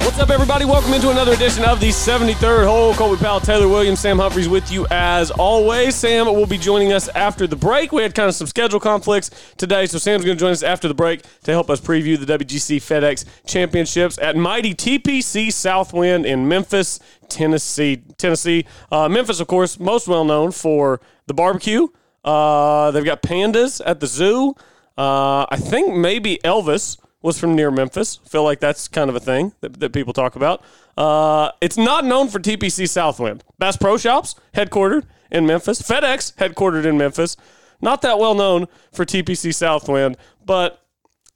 What's up, everybody? Welcome into another edition of the 73rd hole. Colby Powell, Taylor Williams, Sam Humphreys with you as always. Sam will be joining us after the break. We had kind of some schedule conflicts today, so Sam's going to join us after the break to help us preview the WGC FedEx Championships at mighty TPC Southwind in Memphis, Tennessee. Tennessee, uh, Memphis, of course, most well known for the barbecue. Uh, they've got pandas at the zoo. Uh, I think maybe Elvis was from near Memphis. Feel like that's kind of a thing that, that people talk about. Uh, it's not known for TPC Southwind. Bass Pro Shops, headquartered in Memphis. FedEx, headquartered in Memphis. Not that well known for TPC Southwind, but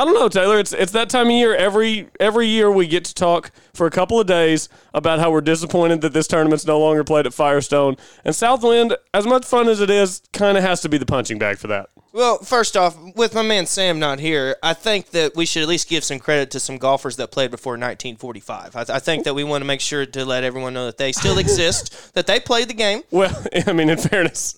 I don't know, Taylor. It's it's that time of year. Every every year we get to talk for a couple of days about how we're disappointed that this tournament's no longer played at Firestone. And Southwind, as much fun as it is, kind of has to be the punching bag for that. Well, first off, with my man Sam not here, I think that we should at least give some credit to some golfers that played before 1945. I, th- I think that we want to make sure to let everyone know that they still exist, that they played the game. Well, I mean, in fairness,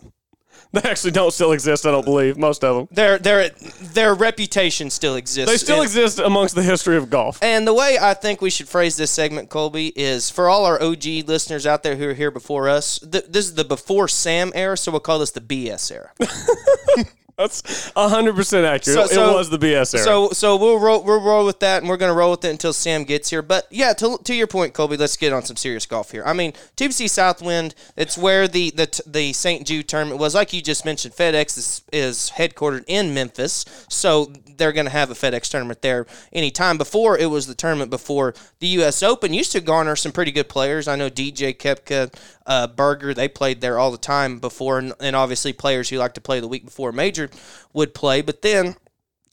they actually don't still exist. I don't believe most of them. Their their their reputation still exists. They still And- exist amongst the history of golf. And the way I think we should phrase this segment, Colby, is for all our OG listeners out there who are here before us. Th- this is the before Sam era, so we'll call this the BS era. That's hundred percent accurate. So- so- it was the BS era. So so we'll roll we'll roll with that, and we're gonna roll with it until Sam gets here. But yeah, to, to your point, Colby, let's get on some serious golf here. I mean, TPC Southwind, it's where the the the St. Jude tournament was. Like you just mentioned, FedEx is, is headquartered in Memphis, so they're gonna have a FedEx tournament there anytime. Before it was the tournament before the U.S. Open used to garner some pretty good players. I know DJ Koepka, uh, Berger, they played there all the time before, and, and obviously players who like to play the week before a major would play. But then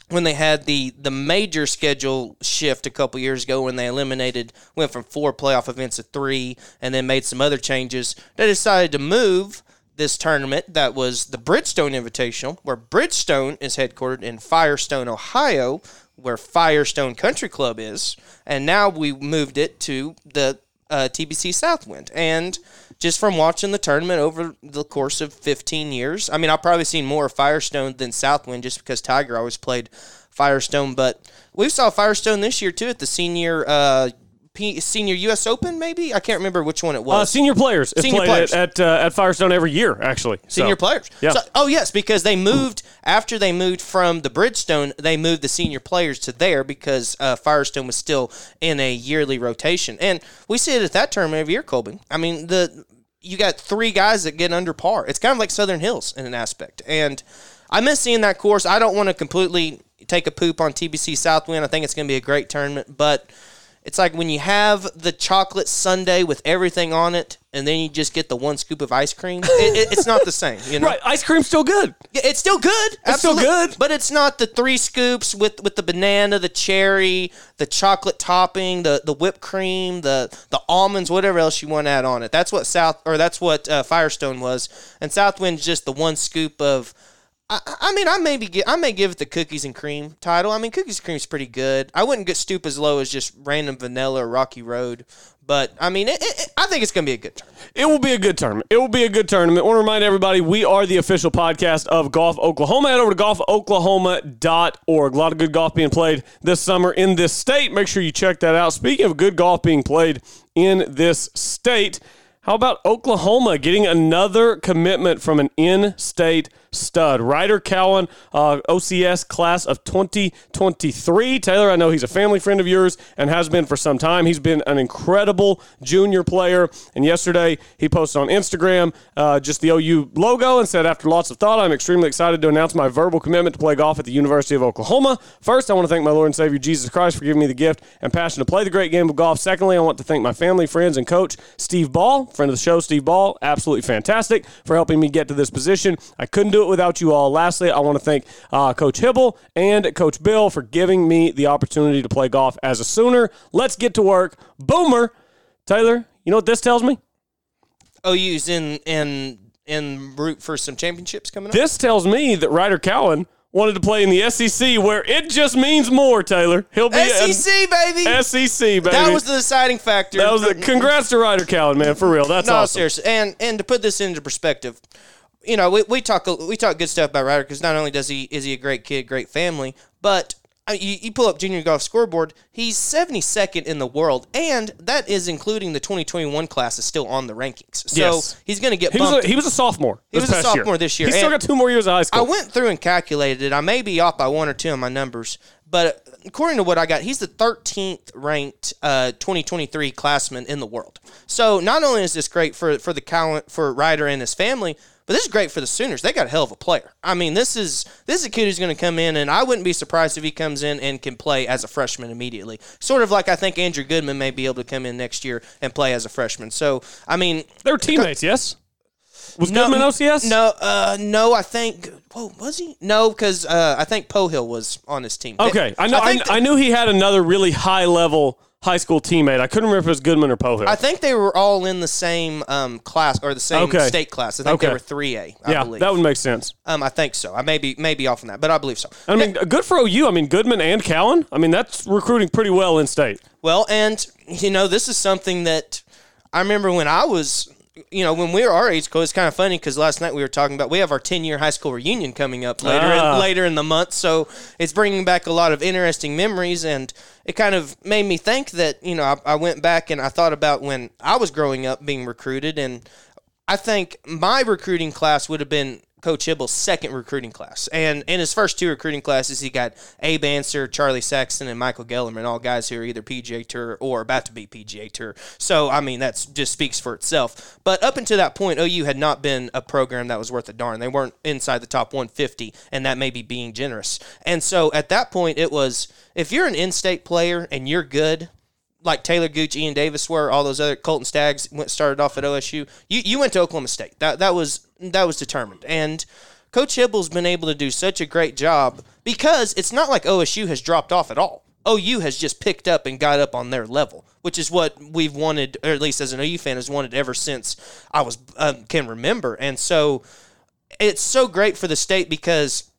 when they had the the major schedule shift a couple years ago when they eliminated went from four playoff events to three and then made some other changes they decided to move this tournament that was the Bridgestone Invitational where Bridgestone is headquartered in Firestone Ohio where Firestone Country Club is and now we moved it to the uh, TPC Southwind and just from watching the tournament over the course of 15 years. I mean, I've probably seen more Firestone than Southwind just because Tiger always played Firestone. But we saw Firestone this year too at the senior uh, P- senior U.S. Open. Maybe I can't remember which one it was. uh, senior players. Senior played players. at uh, at Firestone every year, actually. So, senior players. Yeah. So- oh yes, because they moved after they moved from the Bridgestone, they moved the senior players to there because uh, Firestone was still in a yearly rotation, and we see it at that tournament every year. Colby, I mean the you got three guys that get under par. It's kind of like Southern Hills in an aspect, and I miss seeing that course. I don't want to completely take a poop on TPC Southwind. I think it's going to be a great tournament, but. It's like when you have the chocolate sundae with everything on it, and then you just get the one scoop of ice cream. It, it, it's not the same, you know. Right, ice cream's still good. Yeah, It's still good. It's still good. But it's not the three scoops with, with the banana, the cherry, the chocolate topping, the, the whipped cream, the the almonds, whatever else you want to add on it. That's what South or that's what uh, Firestone was, and Southwind's just the one scoop of. I, I mean, I maybe I may give it the cookies and cream title. I mean, cookies and cream is pretty good. I wouldn't get stoop as low as just random vanilla or Rocky Road, but I mean, it, it, I think it's gonna be a good turn. It will be a good tournament. It will be a good tournament. I want to remind everybody we are the official podcast of Golf Oklahoma. Head over to golfoklahoma.org. A lot of good golf being played this summer in this state. Make sure you check that out. Speaking of good golf being played in this state, how about Oklahoma getting another commitment from an in state stud? Ryder Cowan, uh, OCS class of 2023. Taylor, I know he's a family friend of yours and has been for some time. He's been an incredible junior player. And yesterday he posted on Instagram uh, just the OU logo and said, After lots of thought, I'm extremely excited to announce my verbal commitment to play golf at the University of Oklahoma. First, I want to thank my Lord and Savior Jesus Christ for giving me the gift and passion to play the great game of golf. Secondly, I want to thank my family, friends, and coach, Steve Ball, friend of the show, Steve Ball, absolutely fantastic for helping me get to this position. I couldn't do it without you all. Lastly, I want to thank uh, Coach Hybl and Coach Bill for giving me the opportunity to play golf as a Sooner. Let's get to work. Boomer. Taylor, you know what this tells me? OU's in in and root for some championships coming up. This tells me that Ryder Cowan wanted to play in the SEC, where it just means more. Taylor, he'll be SEC baby. SEC baby. that was the deciding factor. that was the congrats to Ryder Cowan, man, for real. That's no, awesome. seriously. And and to put this into perspective, you know, we, we talk we talk good stuff about Ryder because not only does he is he a great kid, great family, but I mean, you, you pull up junior golf scoreboard, he's 72nd in the world, and that is including the 2021 class is still on the rankings. So Yes. he's going to get He was a, he was a sophomore. He was a past year. sophomore this year, He's still got two more years of high I went through and calculated it. I may be off by one or two on my numbers, but according to what I got, he's the 13th ranked uh, 2023 classman in the world. So not only is this great for for the Cowan, for Ryder and his family, but this is great for the Sooners. They got a hell of a player. I mean, this is this is a kid who's going to come in, and I wouldn't be surprised if he comes in and can play as a freshman immediately. Sort of like I think Andrew Goodman may be able to come in next year and play as a freshman. So I mean, they're teammates, yes? Was no, Goodman OCS? No, uh, no. I think. Whoa, was he? No, because uh, I think Pohill was on his team. Okay, I know. I, think I knew he had another really high level high school teammate. I couldn't remember if it was Goodman or Pohill. I think they were all in the same um, class or the same Okay. state class. I think Okay. they were three A. I yeah, believe. that would make sense. um, I think so. I may be maybe off on that, but I believe so. I mean, good for OU. I mean, Goodman and Cowan. I mean, that's recruiting pretty well in state. Well, and you know, this is something that I remember when I was, you know, when we were our age. It's kind of funny because last night we were talking about we have our ten year high school reunion coming up later Ah. in, later in the month, so it's bringing back a lot of interesting memories, and it kind of made me think that you know I, I went back and I thought about when I was growing up being recruited, and I think my recruiting class would have been Coach Hybl's second recruiting class. And in his first two recruiting classes, he got Abe Ancer, Charlie Saxton, and Michael Gellerman, all guys who are either PGA Tour or about to be PGA Tour. So, I mean, that just speaks for itself. But up until that point, OU had not been a program that was worth a darn. They weren't inside the top 150, and that may be being generous. And so at that point, it was if you're an in state player and you're good, like Talor Gooch, Ian Davis were, all those other Colton Staggs went started off at OSU. You you went to Oklahoma State. That that was that was determined. And Coach Hybl's been able to do such a great job because it's not like OSU has dropped off at all. OU has just picked up and got up on their level, which is what we've wanted, or at least as an OU fan, has wanted ever since I was um, can remember. And so it's so great for the state because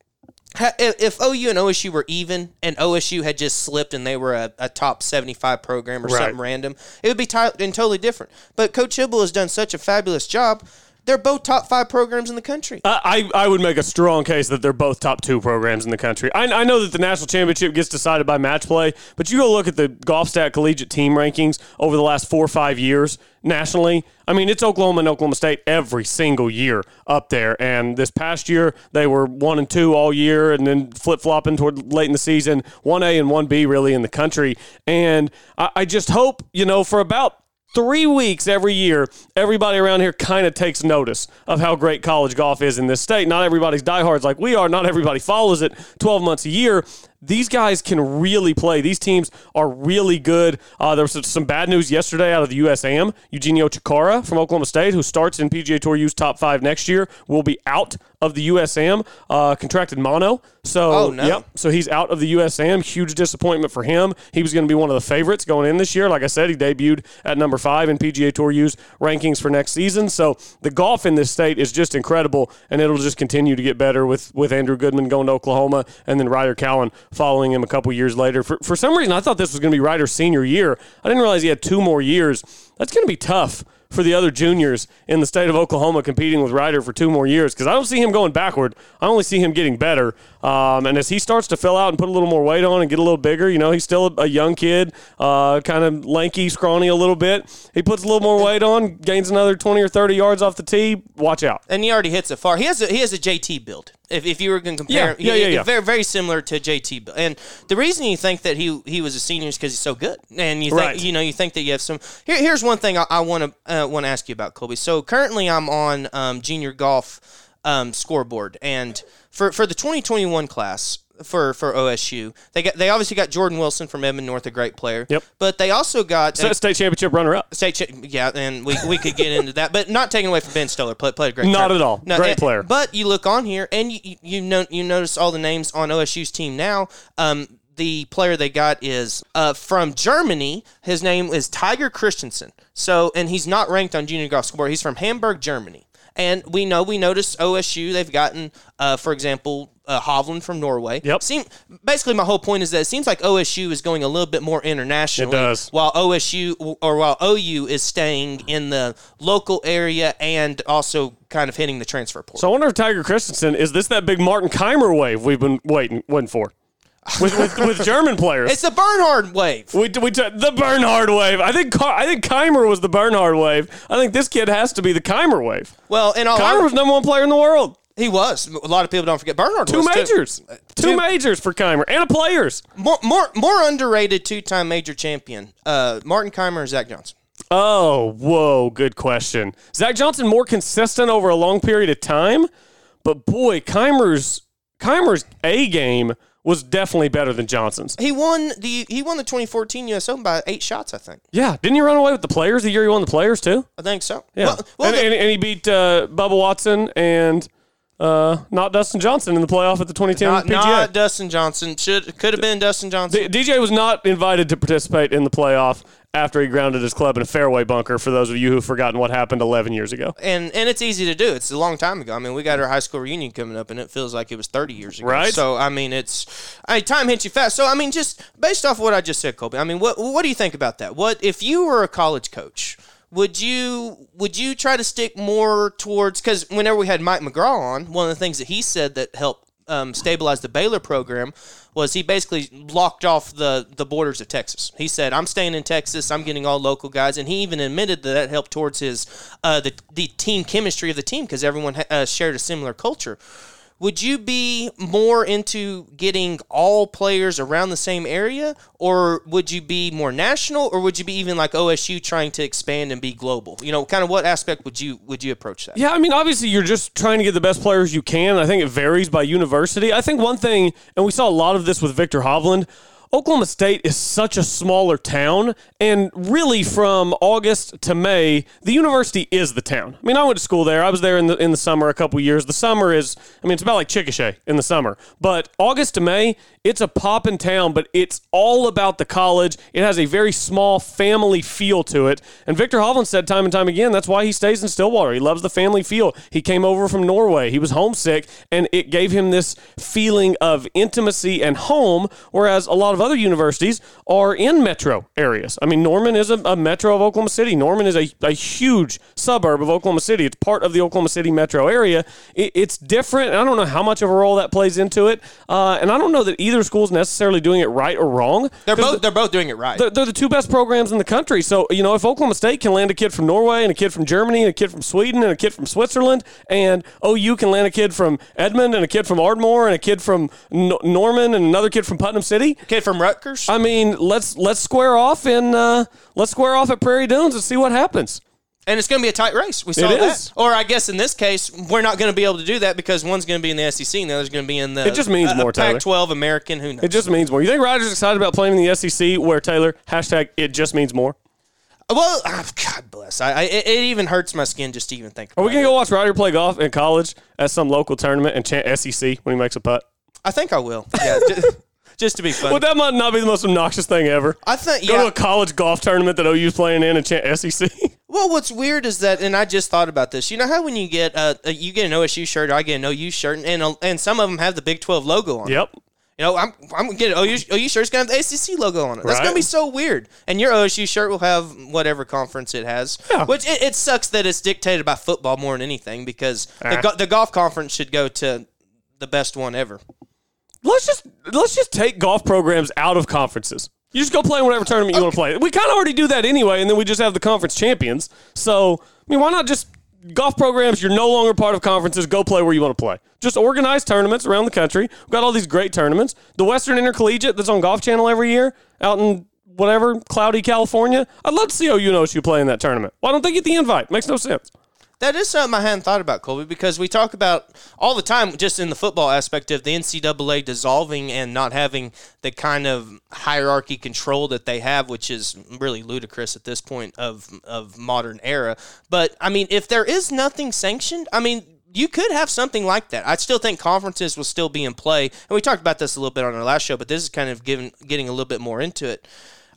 if OU and OSU were even and OSU had just slipped and they were a, a top 75 program or Right. something random, it would be ti- and totally different. But Coach Hybl has done such a fabulous job. They're both top five programs in the country. I, I I would make a strong case that they're both top two programs in the country. I, I know that the national championship gets decided by match play, but you go look at the golf stat collegiate team rankings over the last four or five years nationally. I mean, it's Oklahoma and Oklahoma State every single year up there. And this past year, they were one and two all year, and then flip flopping toward late in the season, one A and one B really in the country. And I, I just hope you know for about three weeks every year, everybody around here kind of takes notice of how great college golf is in this state. Not everybody's diehards like we are. Not everybody follows it 12 months a year. These guys can really play. These teams are really good. Uh, there was some bad news yesterday out of the USAM. Eugenio Chacarra from Oklahoma State, who starts in PGA Tour U's top five next year, will be out of the USAM. Uh, contracted mono. So, Oh, no. yep. So he's out of the USAM. Huge disappointment for him. He was going to be one of the favorites going in this year. Like I said, he debuted at number five in PGA Tour U's rankings for next season. So the golf in this state is just incredible, and it'll just continue to get better with with Andrew Goodman going to Oklahoma, and then Ryder Cowan following him a couple years later. For for some reason, I thought this was going to be Ryder's senior year. I didn't realize he had two more years. That's going to be tough for the other juniors in the state of Oklahoma competing with Ryder for two more years because I don't see him going backward. I only see him getting better. Um, and as he starts to fill out and put a little more weight on and get a little bigger, you know, he's still a, a young kid, uh, kind of lanky, scrawny a little bit. He puts a little more weight on, gains another 20 or 30 yards off the tee. Watch out. and he already hits it far. He has a he has a JT build. If, if you were going to compare, Yeah, yeah, yeah, yeah. very very similar to JT. build. And the reason you think that he he was a senior is because he's so good, and you think Right. you know you think that you have some. Here, here's one thing I want to uh, want to ask you about Colby. So currently I'm on um, junior golf um, scoreboard, and for for the 2021 class. For, for OSU, they got they obviously got Jordan Wilson from Edmond North, a great player. Yep. But they also got So state championship runner up. State cha- yeah, and we, we could get into that, but not taking away from Ben Stoller. Played, played a great. Not tournament. at all. Great and- player. But you look on here, and you you, you know you notice all the names on OSU's team now. Um, the player they got is uh, from Germany. His name is Tiger Christensen. So, and he's not ranked on Junior Golf Scoreboard. He's from Hamburg, Germany. And we know we noticed OSU. They've gotten, uh, for example, uh, Hovland from Norway. Yep. Seem basically my whole point is that it seems like OSU is going a little bit more international. It does. While OSU or while OU is staying in the local area and also kind of hitting the transfer portal. So I wonder if Tiger Christensen is this that big Martin Kaymer wave we've been waiting waiting for with with, with German players. it's the Bernhard wave. we, we t- the Bernhard wave. I think Car- I think Kaymer was the Bernhard wave. I think this kid has to be the Kaymer wave. Well, in all Kaymer was number one player in the world. he was. A lot of people don't forget Bernhard. Two majors, two two- majors for Kaymer and a players. More, more, more underrated two-time major champion. Uh, Martin Kaymer and Zach Johnson. Oh, whoa, good question. Zach Johnson more consistent over a long period of time, but boy, Kaymer's Kaymer's A game was definitely better than Johnson's. He won the he won the 2014 U.S. Open by eight shots, I think. Yeah, didn't he run away with the players the year he won the players too? I think so. Yeah, Well, well, and, the- and, and he beat uh, Bubba Watson and uh, not Dustin Johnson in the playoff at the 2010 not, PGA. not Dustin Johnson. Should could have been Dustin Johnson. D- DJ was not invited to participate in the playoff after he grounded his club in a fairway bunker. For those of you who've forgotten what happened 11 years ago, and and it's easy to do. It's a long time ago. I mean, we got our high school reunion coming up, and it feels like it was 30 years ago. Right. So I mean, it's I mean, time hits you fast. So I mean, just based off what I just said, Colby. I mean, what what do you think about that? What if you were a college coach? Would you would you try to stick more towards because whenever we had Mike McGraw on, one of the things that he said that helped um, stabilize the Baylor program was he basically locked off the the borders of Texas. He said, "I'm staying in Texas. I'm getting all local guys," and he even admitted that that helped towards his uh, the the team chemistry of the team because everyone uh, shared a similar culture. Would you be more into getting all players around the same area, or would you be more national, or would you be even like OSU trying to expand and be global? You know, kind of what aspect would you would you approach that? Yeah, I mean, obviously, you're just trying to get the best players you can. I think it varies by university. I think one thing, and we saw a lot of this with Victor Hovland. Oklahoma State is such a smaller town, and really from August to May, the university is the town. I mean, I went to school there. I was there in the in the summer a couple years. The summer is, I mean, it's about like Chickasha in the summer. But August to May, it's a poppin' town, but it's all about the college. It has a very small family feel to it. And Victor Hovland said time and time again, that's why he stays in Stillwater. He loves the family feel. He came over from Norway. He was homesick, and it gave him this feeling of intimacy and home, whereas a lot of other universities are in metro areas. I mean, Norman is a, a metro of Oklahoma City. Norman is a, a huge suburb of Oklahoma City. It's part of the Oklahoma City metro area. It, it's different, I don't know how much of a role that plays into it. Uh, and I don't know that either school is necessarily doing it right or wrong. They're both they're both doing it right. they're, they're the two best programs in the country. So, you know, if Oklahoma State can land a kid from Norway and a kid from Germany and a kid from Sweden and a kid from Switzerland, and OU can land a kid from Edmond and a kid from Ardmore and a kid from N- Norman and another kid from Putnam City. a Kid from Rutgers. I mean, let's let's square off in uh, let's square off at Prairie Dunes and see what happens. And it's going to be a tight race. We saw It that. is. Or I guess in this case, we're not going to be able to do that because one's going to be in the SEC and the other's going to be in the It just means uh, more, Taylor. Pac-12 American. Who knows? It just means more. You think Rogers excited about playing in the SEC? Where Taylor hashtag it just means more. well, ah, God bless. I, I it, it even hurts my skin just to even think. Are we gonna it. go watch Ryder play golf in college at some local tournament and chant SEC when he makes a putt? I think I will. Yeah, just, just to be fun. Would that might not be the most obnoxious thing ever? I think Go yeah. to a college golf tournament that OU's playing in and E SEC. Well, what's weird is that, and I just thought about this. You know how when you get uh, uh, you get an OSU shirt, I get an OU shirt, and and, and some of them have the Big Twelve logo on. it. yep. You know, I'm I'm gonna get an OU, OU shirt's gonna have the ACC logo on it. That's Right. gonna be so weird. And your OSU shirt will have whatever conference it has. Yeah. Which it, it sucks that it's dictated by football more than anything because Ah. go- the golf conference should go to the best one ever. Let's just let's just take golf programs out of conferences. You just go play in whatever tournament you want to play. We kind of already do that anyway, and then we just have the conference champions. So, I mean, why not just golf programs? You're no longer part of conferences. Go play where you want to play. Just organize tournaments around the country. We've got all these great tournaments. The Western Intercollegiate that's on Golf Channel every year out in whatever cloudy California. I'd love to see OU and OSU play in that tournament. Why don't they get the invite? Makes no sense. That is something I hadn't thought about, Colby, because we talk about all the time, just in the football aspect of the NCAA dissolving and not having the kind of hierarchy control that they have, which is really ludicrous at this point of of modern era. But I mean, if there is nothing sanctioned, I mean. You could have something like that. I still think conferences will still be in play, and we talked about this a little bit on our last show. But this is kind of giving, getting a little bit more into it.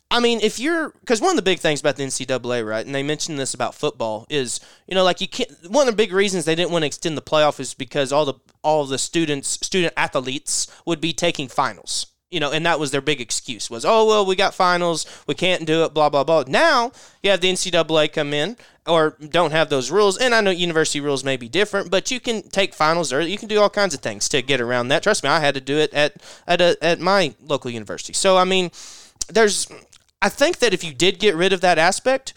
I mean, if you're because one of the big things about the NCAA, right, and they mentioned this about football is you know like you can't. One of the big reasons they didn't want to extend the playoff is because all the all the students, student athletes, would be taking finals. You know, and that was their big excuse was, oh well, we got finals, we can't do it, blah blah blah. Now you have the NCAA come in or don't have those rules, and I know university rules may be different, but you can take finals or you can do all kinds of things to get around that. Trust me, I had to do it at at a, at my local university. So I mean, there's I think that if you did get rid of that aspect,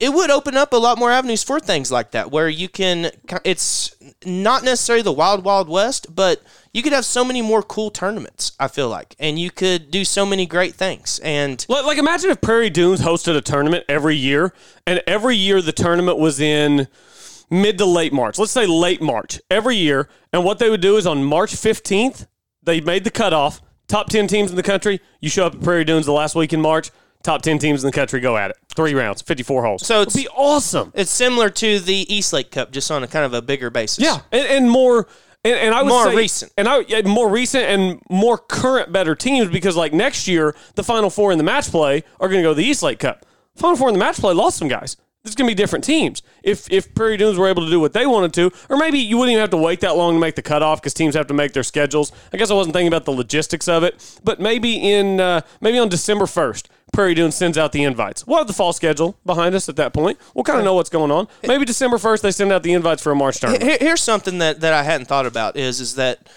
it would open up a lot more avenues for things like that where you can it's not necessarily the wild wild west but you could have so many more cool tournaments i feel like and you could do so many great things and Like, like imagine if Prairie Dunes hosted a tournament every year, and every year the tournament was in mid to late March. Let's say late March every year, and what they would do is on March fifteenth they made the cutoff. Top ten teams in the country. You show up at Prairie Dunes the last week in March. Top ten teams in the country go at it. Three rounds, fifty-four holes. So it'd be awesome. it's similar to the East Lake Cup just on a kind of a bigger basis Yeah, and, and more, and, and I would More say, recent. and I yeah, more recent and more current, better teams because like next year, the final four in the match play are going to go to the East Lake Cup. Final four in the match play lost some guys. There's going to be different teams. If if Prairie Dunes were able to do what they wanted to, or maybe you wouldn't even have to wait that long to make the cutoff because teams have to make their schedules. I guess I wasn't thinking about the logistics of it, but maybe in uh, maybe on December first, Prairie Dunes sends out the invites. We'll have the fall schedule behind us at that point. We'll kind of know what's going on. Maybe December first they send out the invites for a March tournament. Here's something that, that I hadn't thought about is is that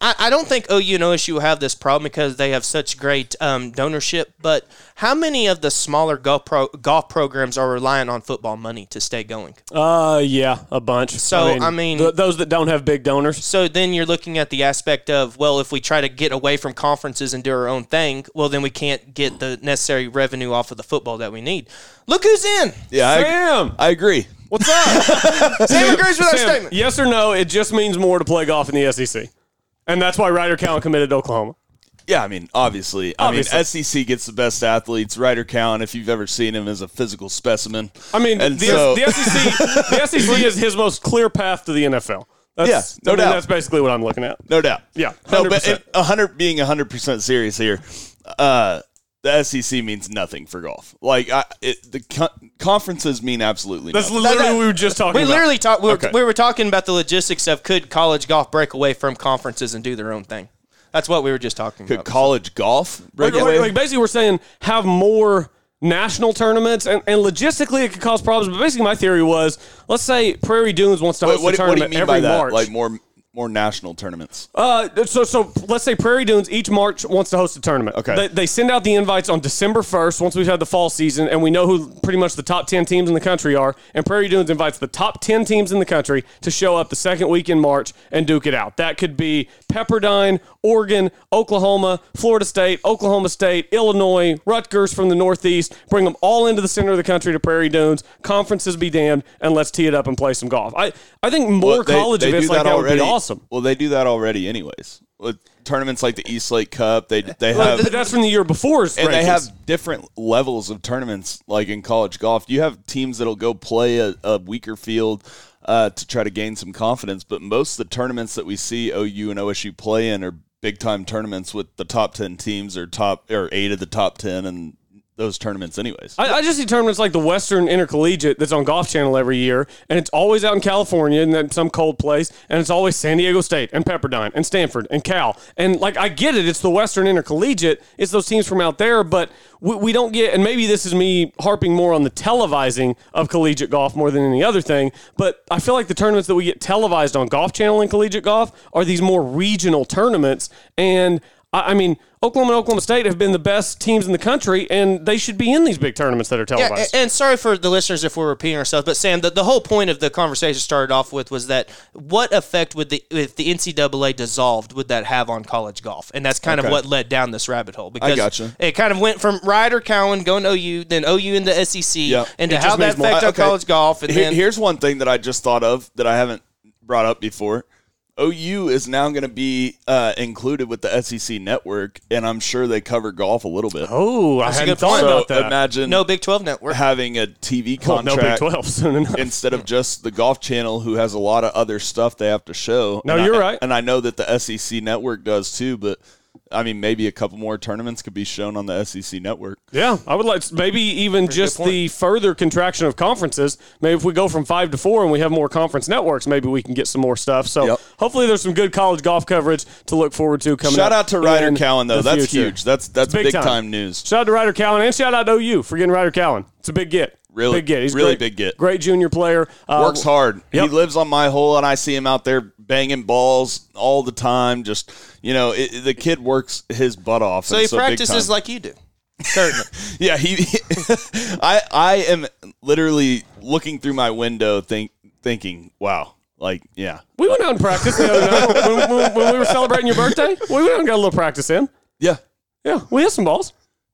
I, I don't think OU and OSU will have this problem because they have such great um, donorship. But how many of the smaller golf pro, golf programs are relying on football money to stay going? Uh, yeah, a bunch. So, I mean- th- those that don't have big donors. So then you're looking at the aspect of well, if we try to get away from conferences and do our own thing, well, then we can't get the necessary revenue off of the football that we need. Look who's in. Yeah, I, Sam, I agree. what's up? Sam agrees with our Sam, statement. Yes or no? It just means more to play golf in the SEC, and that's why Ryder Cowan committed to Oklahoma. Yeah, I mean, obviously. Obviously. I mean, SEC gets the best athletes. Ryder Cowan, if you've ever seen him, is a physical specimen. I mean, And the, so- the SEC, the SEC is his most clear path to the NFL. That's, Yeah, no I mean, doubt. That's basically what I'm looking at. No doubt. Yeah, No, but it- a hundred being hundred percent serious here, uh, the SEC means nothing for golf. Like I, it, the co- conferences mean absolutely That's nothing. literally what we were just talking We about. literally talked. We, were- Okay. we were talking about the logistics of could college golf break away from conferences and do their own thing. That's what we were just talking about. Could about. college golf break Like, away? like, like basically, we're saying have more national tournaments, and, and logistically, it could cause problems. But basically, my theory was, let's say Prairie Dunes wants to what, host what, a what do you tournament mean every by that? March. Like more more national tournaments? Uh, so so let's say Prairie Dunes each March wants to host a tournament. Okay. They, they send out the invites on December first once we've had the fall season and we know who pretty much the top ten teams in the country are. And Prairie Dunes invites the top ten teams in the country to show up the second week in March and duke it out. That could be Pepperdine, Oregon, Oklahoma, Florida State, Oklahoma State, Illinois, Rutgers from the Northeast. Bring them all into the center of the country to Prairie Dunes. Conferences be damned, and let's tee it up and play some golf. I I think more Well, they- college they events like that would be awesome. Well, they do that already, anyways. With tournaments like the East Lake Cup, they they Well, have that's from the year before. and they have different levels of tournaments like in college golf you have teams that'll go play a, a weaker field uh, to try to gain some confidence but most of the tournaments that we see ou and osu play in are big time tournaments with the top 10 teams or top or eight of the top 10 and those tournaments anyways I, I just see tournaments like the Western Intercollegiate that's on Golf Channel every year, and it's always out in California and then some cold place, and it's always San Diego State and Pepperdine and Stanford and Cal. And like I get it, it's the Western Intercollegiate, it's those teams from out there, but we, we don't get. And maybe this is me harping more on the televising of collegiate golf more than any other thing, but I feel like the tournaments that we get televised on Golf Channel and collegiate golf are these more regional tournaments, and I, I mean. Oklahoma and Oklahoma State have been the best teams in the country, and they should be in these big tournaments that are Yeah, televised. a- and sorry for the listeners if we're repeating ourselves, but Sam, the, the whole point of the conversation started off with was that what effect would the if the NCAA dissolved would that have on college golf? And that's kind of what led down this rabbit hole because gotcha. it kind of went from Ryder Cowan going to OU, then OU in the SEC, Yep. and to how that means more- affect I- on okay. college golf, and Here- then here's one thing that i just thought of that i haven't brought up before OU is now going to be uh, included with the SEC network, and I'm sure they cover golf a little bit. Oh, I That's a hadn't thought so about that. imagine no Big Twelve network. having a TV Well, no Big 12 soon enough. instead of just the Golf Channel, who has a lot of other stuff they have to show. No, And you're I- right. and I know that the SEC network does too. But I mean, maybe a couple more tournaments could be shown on the SEC network. Yeah, I would like maybe even just the further contraction of conferences. Maybe if we go from five to four and we have more conference networks, maybe we can get some more stuff. So Yep. hopefully, there's some good college golf coverage to look forward to coming. Shout up out to Ryder in Cowan though. That's future. huge. That's that's Big big, time. time. news. Shout out to Ryder Cowan and shout out to OU for getting Ryder Cowan. It's a big get. Really- big get. He's really great, big get. Great junior player. Uh, Works hard. Yep. He lives on my hole, and I see him out there banging balls all the time. Just you know, it, the kid works his butt off. So he it's a big practices like you do. Certainly. Yeah, he. I I am literally looking through my window, think thinking, wow, like yeah, We went out and practiced the other night when, when- when we were celebrating your birthday. We went out and got a little practice in. yeah, Yeah, we hit some balls.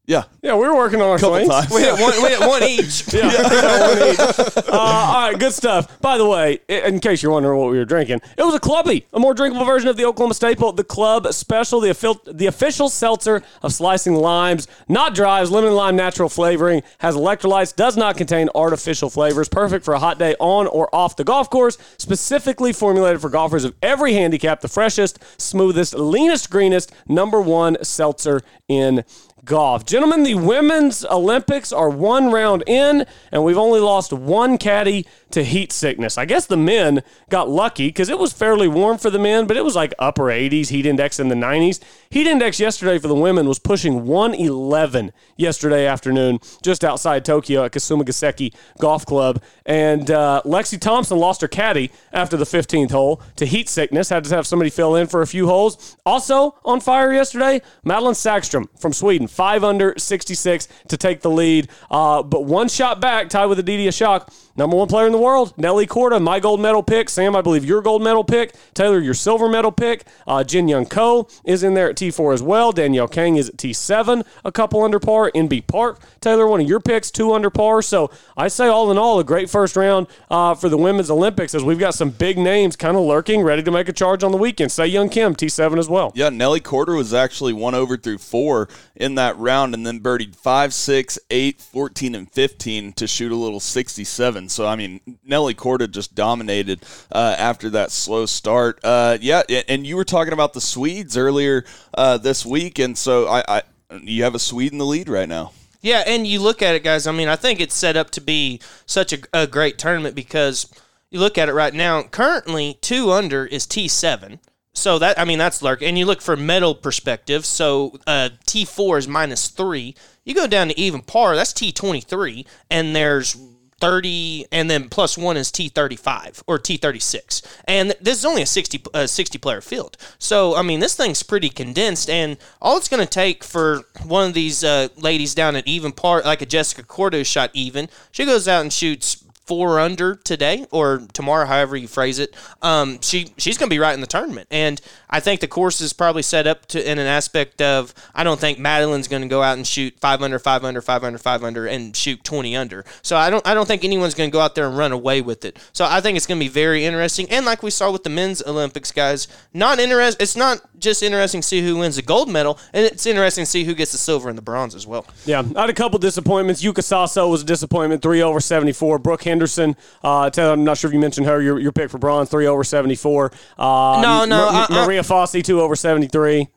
Yeah. Yeah, we were working on our Couple swings. times. we had one. We had one each. Uh, all right, good stuff. By the way, in case you're wondering what we were drinking, it was a clubby, a more drinkable version of the Oklahoma Staple, the Club Special, the, offi- the official seltzer of slicing limes, not dries, lemon lime natural flavoring, has electrolytes, does not contain artificial flavors, perfect for a hot day on or off the golf course, specifically formulated for golfers of every handicap, the freshest, smoothest, leanest, greenest, number one seltzer in golf. Gentlemen, the women's Olympics are one round in, and we've only lost one caddy to heat sickness. I guess the men got lucky because it was fairly warm for the men, but it was like upper 80s, heat index in the 90s. Heat index yesterday for the women was pushing 111 yesterday afternoon, just outside Tokyo at Kasumigaseki Golf Club. And uh, Lexi Thompson lost her caddy after the 15th hole to heat sickness, had to have somebody fill in for a few holes. Also on fire yesterday, Madelene Sagström from Sweden, 5 under 66 to take the lead. Uh, but one shot back, tied with Aditi Ashok. Number one player in the world, Nelly Korda, my gold medal pick. Sam, I believe your gold medal pick. Taylor, your silver medal pick. Uh, Jin Young Ko is in there at T4 as well. Danielle Kang is at T7, a couple under par. Inbee Park, Taylor, one of your picks, two under par. So I say all in all, a great first round uh, for the women's Olympics as we've got some big names kind of lurking, ready to make a charge on the weekend. Sei Young Kim, T7 as well. Yeah, Nelly Corder was actually one over through four in that round and then birdied 5, 6, 8, 14, and 15 to shoot a little 67. So, I mean, Nelly Korda just dominated uh, after that slow start. Uh, yeah, and you were talking about the Swedes earlier uh, this week, and so I, I you have a Swede in the lead right now. Yeah, and you look at it, guys. I mean, I think it's set up to be such a, a great tournament because you look at it right now. Currently, two under is T seven. So that I mean that's lurk. And you look for metal perspective. So uh, T four is minus three. You go down to even par. That's T twenty three, and there's 30 and then plus one is T35 or T36 and this is only a 60 uh, 60 player field so I mean this thing's pretty condensed and all it's going to take for one of these uh, ladies down at even par like a Jessica Korda shot even she goes out and shoots four under today or tomorrow, however you phrase it, um, she she's going to be right in the tournament. And I think the course is probably set up to in an aspect of I don't think Madelene's going to go out and shoot five under, five under, five under, five under, and shoot twenty under. So I don't I don't think anyone's going to go out there and run away with it. So I think it's going to be very interesting. And like we saw with the men's Olympics, guys, not interest. It's not just interesting to see who wins the gold medal, and it's interesting to see who gets the silver and the bronze as well. Yeah, I had a couple disappointments. Yuka Saso was a disappointment, three over seventy four. Brooke Henderson, uh, Taylor, I'm not sure if you mentioned her. Your, your pick for bronze, three over seventy four. Uh, No, no, Ma- I- I- Maria Fassi, two over seventy three.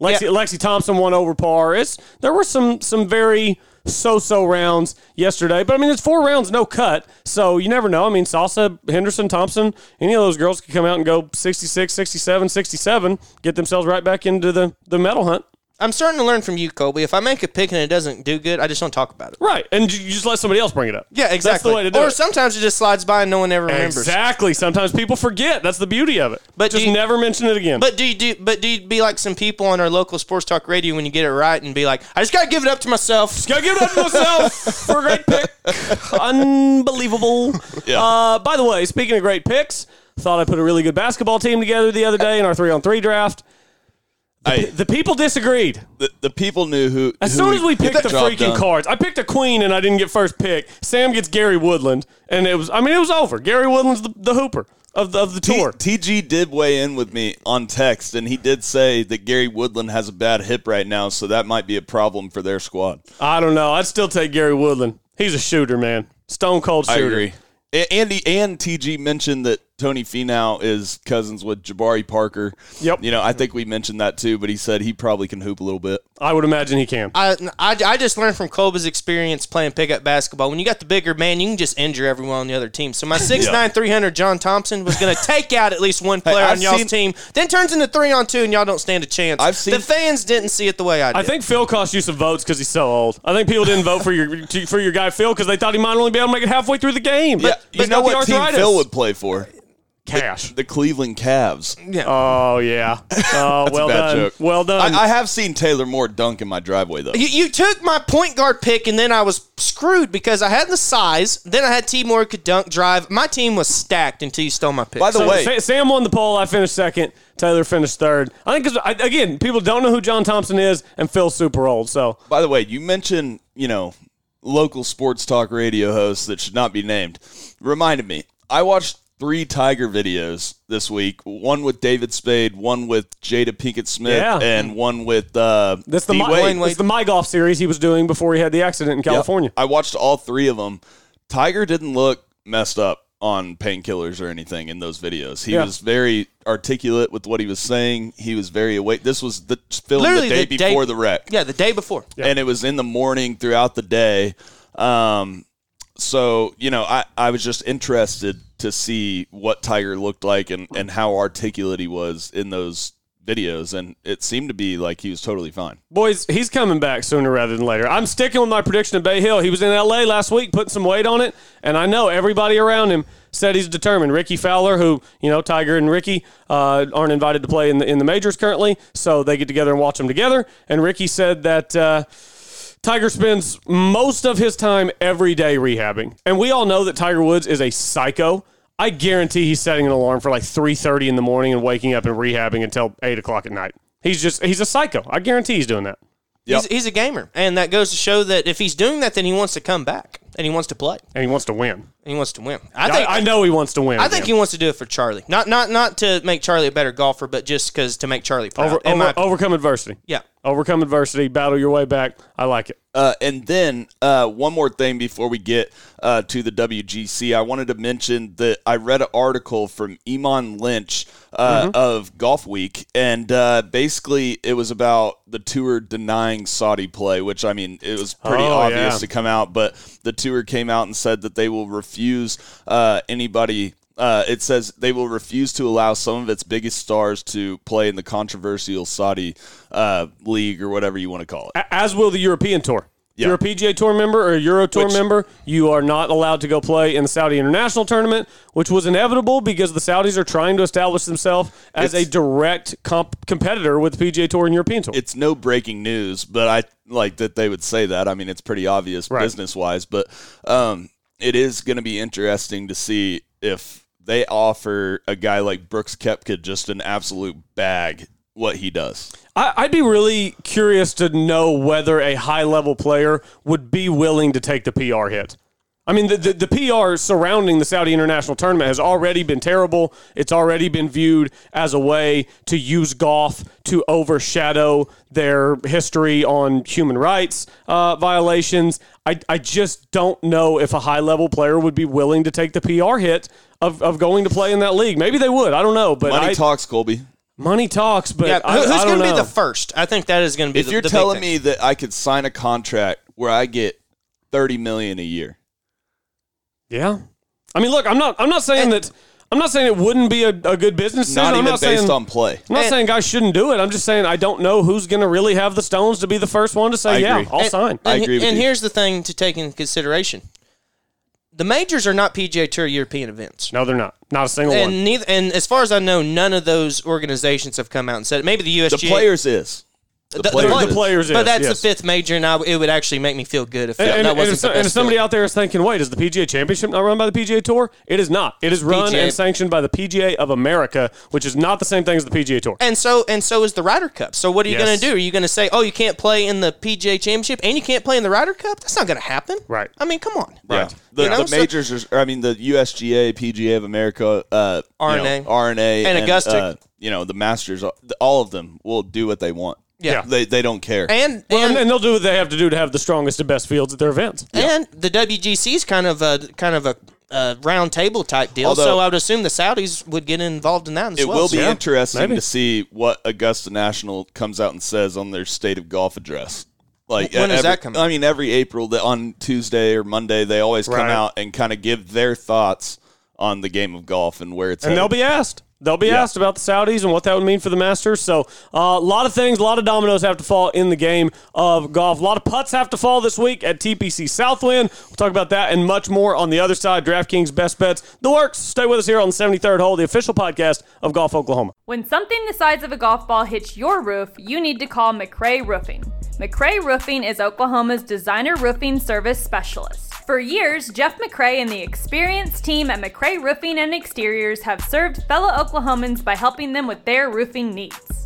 Lexi, Yeah. Lexi Thompson, one over par. It's there were some some very so-so rounds yesterday, but I mean it's four rounds, no cut, so you never know. I mean Saso, Henderson, Thompson, any of those girls could come out and go 66, 67, 67, get themselves right back into the the medal hunt. I'm starting to learn from you, Colby. If I make a pick and it doesn't do good, I just don't talk about it. Right, and you you just let somebody else bring it up. Yeah, exactly. That's the way to do or it. sometimes it just slides by and no one ever remembers. Exactly. Sometimes people forget. That's the beauty of it. But just you- never mention it again. But do you do? But do you be like some people on our local sports talk radio when you get it right and be like, I just gotta give it up to myself. Just gotta give it up to myself for a great pick. Unbelievable. Yeah. Uh, by the way, speaking of great picks, thought I put a really good basketball team together the other day in our three on three draft. Hey, The people disagreed. the, the people knew who. As who soon as we picked the freaking done. cards, I picked a queen and I didn't get first pick. Sam gets Gary Woodland, and it was. I mean, it was over. Gary Woodland's the, the hooper of the, of the T- tour. TG did weigh in with me on text, and he did say that Gary Woodland has a bad hip right now, so that might be a problem for their squad. I don't know. I'd still take Gary Woodland. He's a shooter, man. Stone cold shooter. I agree. Andy and TG mentioned that Tony Finau is cousins with Jabari Parker. Yep. You know, I think we mentioned that too, but he said he probably can hoop a little bit. I would imagine he can. I, I, I just learned from Colby's experience playing pickup basketball. When you got the bigger man, you can just injure everyone on the other team. So my 6'9", 300 John Thompson was going to take out at least one player I've on y'all's seen- team. Then turns into three on two, and y'all don't stand a chance. I've seen- the fans didn't see it the way I did. I think Phil cost you some votes because he's so old. I think people didn't vote for your for your guy Phil because they thought he might only be able to make it halfway through the game. yeah, you he's know what team. Phil would play for? Cash. The Cleveland Cavs. Yeah. Oh yeah. Uh, oh well a bad done. joke. Well done. I, I have seen Taylor Moore dunk in my driveway though. You, you took my point guard pick, and then I was screwed because I had the size. Then I had T. Moore could dunk, drive. My team was stacked until you stole my pick. By the So way, Sa- Sam won the poll. I finished second. Taylor finished third. I think because again, people don't know who John Thompson is, and Phil's super old. So By the way, you mentioned, you know, local sports talk radio hosts that should not be named. Reminded me, I watched three Tiger videos this week. One with David Spade, one with Jada Pinkett Smith, Yeah. and one with uh, that's the D. my, Wade. that's the my golf series he was doing before he had the accident in Yep. California. I watched all three of them. Tiger didn't look messed up on painkillers or anything in those videos. He Yeah. was very articulate with what he was saying. He was very awake. This was the film Literally the day the day- before the wreck. yeah, the day before. and it was in the morning throughout the day. Um, so you know, I, I was just interested to see what Tiger looked like and, and how articulate he was in those videos, and it seemed to be like he was totally fine. Boys, he's coming back sooner rather than later. I'm sticking with my prediction of Bay Hill. He was in LA last week putting some weight on it, and I know everybody around him said he's determined. Rickie Fowler, who, you know, Tiger and Rickie uh, aren't invited to play in the, in the majors currently, so they get together and watch them together. And Rickie said that. Uh, Tiger spends most of his time every day rehabbing. And we all know that Tiger Woods is a psycho. I guarantee he's setting an alarm for like 3.30 in the morning and waking up and rehabbing until 8 o'clock at night. He's just, he's a psycho. I guarantee he's doing that. Yep. He's, he's a gamer, and that goes to show that if he's doing that, then he wants to come back and he wants to play And he wants to win. and he wants to win. I I, think I know he wants to win. I think he wants to do it for Charlie, not not not to make Charlie a better golfer, but just because to make Charlie proud. Over, over, overcome adversity. yeah. Overcome adversity, battle your way back. I like it. Uh, and then uh, one more thing before we get uh, to the WGC, I wanted to mention that I read an article from Eamon Lynch uh, of Golf Week, and uh, basically it was about the tour denying Saudi play, which I mean it was pretty Oh, obvious yeah. to come out, but the tour came out and said that they will refuse uh, anybody. Uh, it says they will refuse to allow some of its biggest stars to play in the controversial Saudi uh, league or whatever you want to call it. As will the European Tour. If you're a PGA Tour member or a Euro Tour Which- member, you are not allowed to go play in the Saudi International Tournament, which was inevitable because the Saudis are trying to establish themselves as a direct comp- competitor with the PGA Tour and European Tour. it's no breaking news, but I like that they would say that. I mean, it's pretty obvious Right. business wise, but um, it is going to be interesting to see if they offer a guy like Brooks Koepka just an absolute bag what he does. I, I'd be really curious to know whether a high level player would be willing to take the PR hit. I mean, the, the, the PR surrounding the Saudi International Tournament has already been terrible. It's already been viewed as a way to use golf to overshadow their history on human rights uh, violations. I, I just don't know if a high level player would be willing to take the PR hit of, of going to play in that league. Maybe they would. I don't know. But Money I, talks, Colby. money talks. But Yeah, I, who- who's going to be the first? I think that is going to be. If the, you're the big telling thing. me that I could sign a contract where I get 30 million a year. Yeah. I mean, look, I'm not. I'm not saying that. I'm not saying it wouldn't be a, a good business decision. Not I'm even not based saying, on play. I'm not And- saying guys shouldn't do it. I'm just saying I don't know who's going to really have the stones to be the first one to say, yeah. I'll And- sign. I agree with and you. here's the thing to take into consideration: the majors are not PGA Tour European events. No, they're not. Not a single one. And neither, and as far as I know, none of those organizations have come out and said it. Maybe the USGA. The players is. The, The- the players, play- The players, but is, that's yes. the fifth major, and I, it would actually make me feel good if And, that, and- that wasn't if, the and if somebody field. out there is thinking, wait, is the PGA Championship not run by the PGA Tour? It is not. It is run PGA and sanctioned by the PGA of America, which is not the same thing as the PGA Tour. And so and so is the Ryder Cup. So what are you Yes. going to do? Are you going to say, "Oh, you can't play in the PGA Championship and you can't play in the Ryder Cup"? That's not going to happen. Right. I mean, come on. Yeah. The, You know, the so- majors are, I mean, the USGA, PGA of America, uh, you R&A. know, R&A, And Augusta. uh, you know, the Masters, all of them will do what they want. Yeah. They, they don't care. And Well, and, and, and they'll do what they have to do to have the strongest and best fields at their events. and the WGC is kind of a kind of a uh, round table type deal. Although- so I would assume the Saudis would get involved in that as It well. will be So- interesting maybe. to see what Augusta National comes out and says on their state of golf address. Like When is every- that coming? I mean, every April the- on Tuesday or Monday, they always come Right. out and kind of give their thoughts on the game of golf and where it's. and they'll headed. be asked. They'll be Yeah. asked about the Saudis and what that would mean for the Masters. So, uh, a lot of things, a lot of dominoes have to fall in the game of golf. A lot of putts have to fall this week at TPC Southwind. We'll talk about that and much more on the other side. DraftKings best bets, the works. Stay with us here on the 73rd hole, the official podcast of Golf Oklahoma. When something the size of a golf ball hits your roof, you need to call McRae Roofing. McRae Roofing is Oklahoma's designer roofing service specialist. For years, Jeff McRay and the experienced team at McRay Roofing and Exteriors have served fellow Oklahomans by helping them with their roofing needs.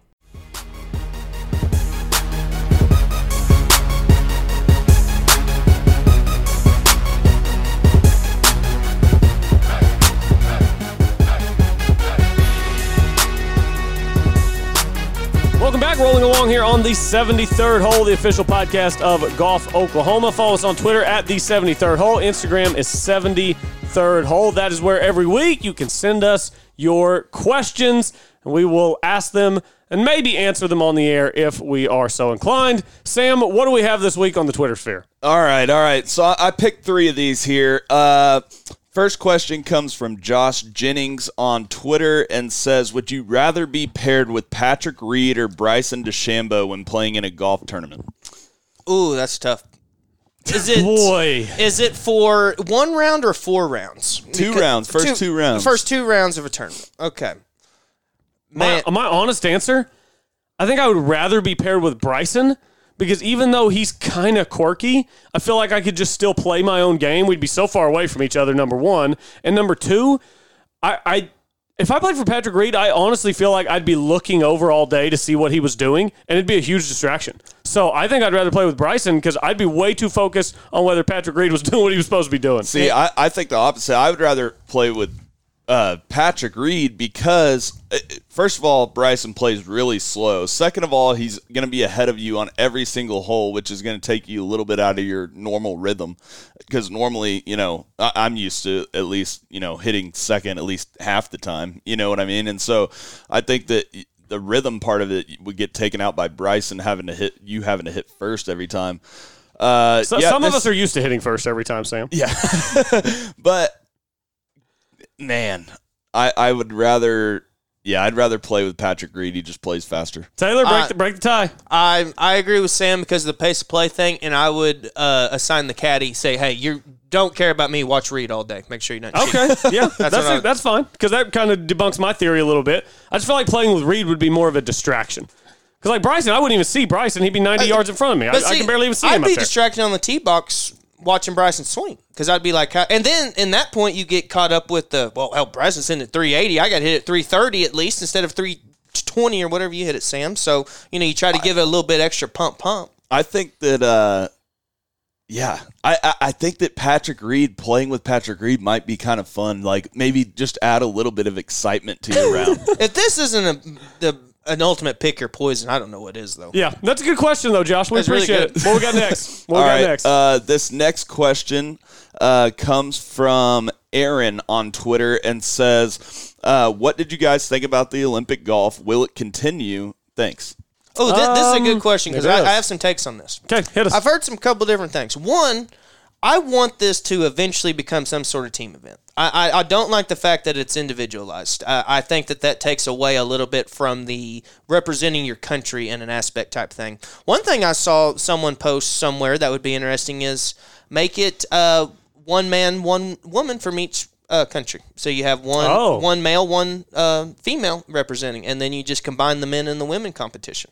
Welcome back. Rolling along here on the 73rd hole, the official podcast of Golf Oklahoma. Follow us on Twitter at the 73rd hole. Instagram is 73rd hole. That is where every week you can send us your questions and we will ask them and maybe answer them on the air if we are so inclined. Sam, what do we have this week on the Twitter sphere? All right, all right. So I, picked three of these here. Uh, first question comes from Josh Jennings on Twitter and says, "Would you rather be paired with Patrick Reed or Bryson DeChambeau when playing in a golf tournament?" Ooh, that's tough. Is it Boy. Is it for one round or four rounds? Two rounds, first two rounds. First two rounds of a tournament. Okay. My, my honest answer, I think I would rather be paired with Bryson because even though he's kind of quirky, I feel like I could just still play my own game. We'd be so far away from each other. Number one, and number two, I, I if I played for Patrick Reed, I honestly feel like I'd be looking over all day to see what he was doing, and it'd be a huge distraction. So I think I'd rather play with Bryson because I'd be way too focused on whether Patrick Reed was doing what he was supposed to be doing. See, I, I think the opposite. I would rather play with uh, Patrick Reed because, uh, first of all, Bryson plays really slow. Second of all, he's going to be ahead of you on every single hole, which is going to take you a little bit out of your normal rhythm. Because normally, you know, I, I'm used to at least, you know, hitting second at least half the time. You know what I mean? And so I think that the rhythm part of it would get taken out by Bryson having to hit, you having to hit first every time. Uh, So, yeah, some of us are used to hitting first every time, Sam. yeah. but man, I I would rather yeah, I'd rather play with Patrick Reed. He just plays faster. Taylor, break Uh, the break the tie. I I agree with Sam because of the pace of play thing, and I would uh, assign the caddy say, "Hey, you don't care about me. Watch Reed all day. Make sure you're not." cheating." Okay, yeah, that's what I- that's, fine because that kind of debunks my theory a little bit. I just feel like playing with Reed would be more of a distraction. Because like Bryson, I wouldn't even see Bryson; he'd be ninety yards in front of me. I, But I can barely even see him. I'd him be up there. distracted on the tee box watching Bryson swing because I'd be like, and then in that point you get caught up with the well, hell, Bryson's hitting at 380. I got hit at 330 at least instead of 320 or whatever you hit at Sam. So you know you try to give it a little bit extra pump, pump. I think that uh yeah, I, I I think that Patrick Reed playing with Patrick Reed might be kind of fun. Like maybe just add a little bit of excitement to your round. if this isn't a the an ultimate pick or poison, I don't know what is though. yeah, that's a good question though, Josh. We That's really appreciate good. it. What we got next? What we All got right. next? Uh, this next question uh, comes from Aaron on Twitter and says, uh, "What did you guys think about the Olympic golf? Will it continue? Thanks." Oh, thi- this is a Um, good question because I. I have some takes on this. okay, hit us. I've heard some couple different things. One, I want this to eventually become some sort of team event. I, I, I don't like the fact that it's individualized. I, I think that that takes away a little bit from the representing your country in an aspect type thing. One thing I saw someone post somewhere that would be interesting is make it uh, one man, one woman from each uh, country. So you have one Oh. one male, one uh, female representing, and then you just combine the men and the women competition.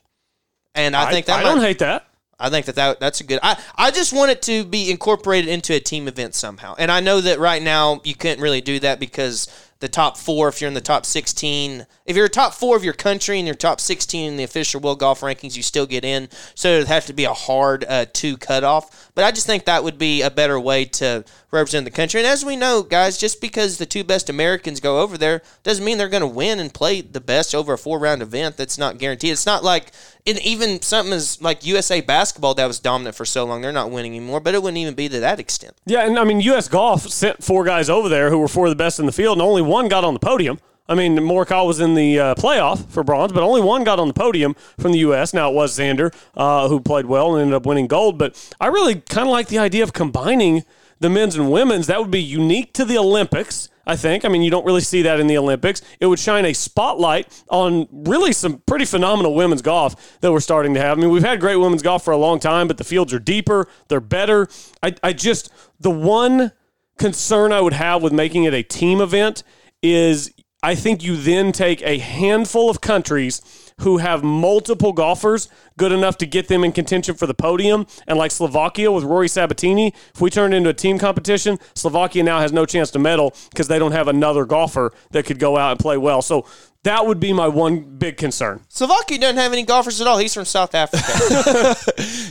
And I, think that I might- don't hate that. I think that, that that's a good. I, I just want it to be incorporated into a team event somehow. And I know that right now you couldn't really do that because the top four, if you're in the top 16, if you're a top four of your country and you're top 16 in the official World Golf Rankings, you still get in. So it'd have to be a hard uh, two cutoff. But I just think that would be a better way to represent the country. And as we know, guys, just because the two best Americans go over there doesn't mean they're going to win and play the best over a four round event. That's not guaranteed. It's not like even something as like USA basketball that was dominant for so long, they're not winning anymore. But it wouldn't even be to that extent. Yeah, and I mean, U.S. Golf sent four guys over there who were four of the best in the field, and only one got on the podium. I mean, Morikawa was in the uh, playoff for bronze, but only one got on the podium from the U.S. Now it was Xander uh, who played well and ended up winning gold. But I really kind of like the idea of combining the men's and women's. That would be unique to the Olympics. I think. I mean, you don't really see that in the Olympics. It would shine a spotlight on really some pretty phenomenal women's golf that we're starting to have. I mean, we've had great women's golf for a long time, but the fields are deeper, they're better. I, I just, the one concern I would have with making it a team event is I think you then take a handful of countries who have multiple golfers good enough to get them in contention for the podium. And like Slovakia with Rory Sabbatini, if we turn it into a team competition, Slovakia now has no chance to medal because they don't have another golfer that could go out and play well. So that would be my one big concern. Slovakia doesn't have any golfers at all. He's from South Africa.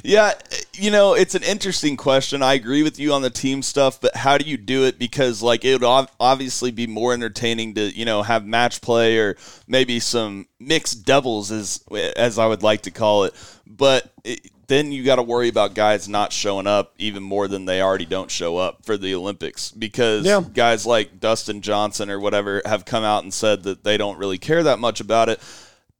Yeah, you know, it's an interesting question. I agree with you on the team stuff, but how do you do it? Because like it would ov- obviously be more entertaining to you know have match play or maybe some mixed doubles, as as I would like to call it. But it, then you got to worry about guys not showing up even more than they already don't show up for the Olympics because Yeah. guys like Dustin Johnson or whatever have come out and said that they don't really care that much about it.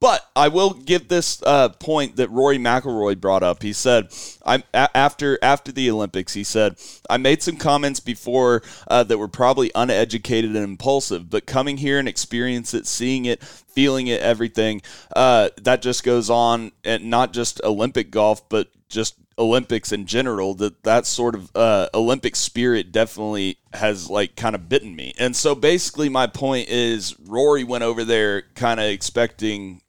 But I will give this uh, point that Rory McIlroy brought up. He said, "I'm a- after after the Olympics." He said, "I made some comments before uh, that were probably uneducated and impulsive, but coming here and experience it, seeing it, feeling it, everything uh, that just goes on, and not just Olympic golf, but just Olympics in general. That that sort of uh, Olympic spirit definitely has like kind of bitten me. And so basically, my point is, Rory went over there kind of expecting."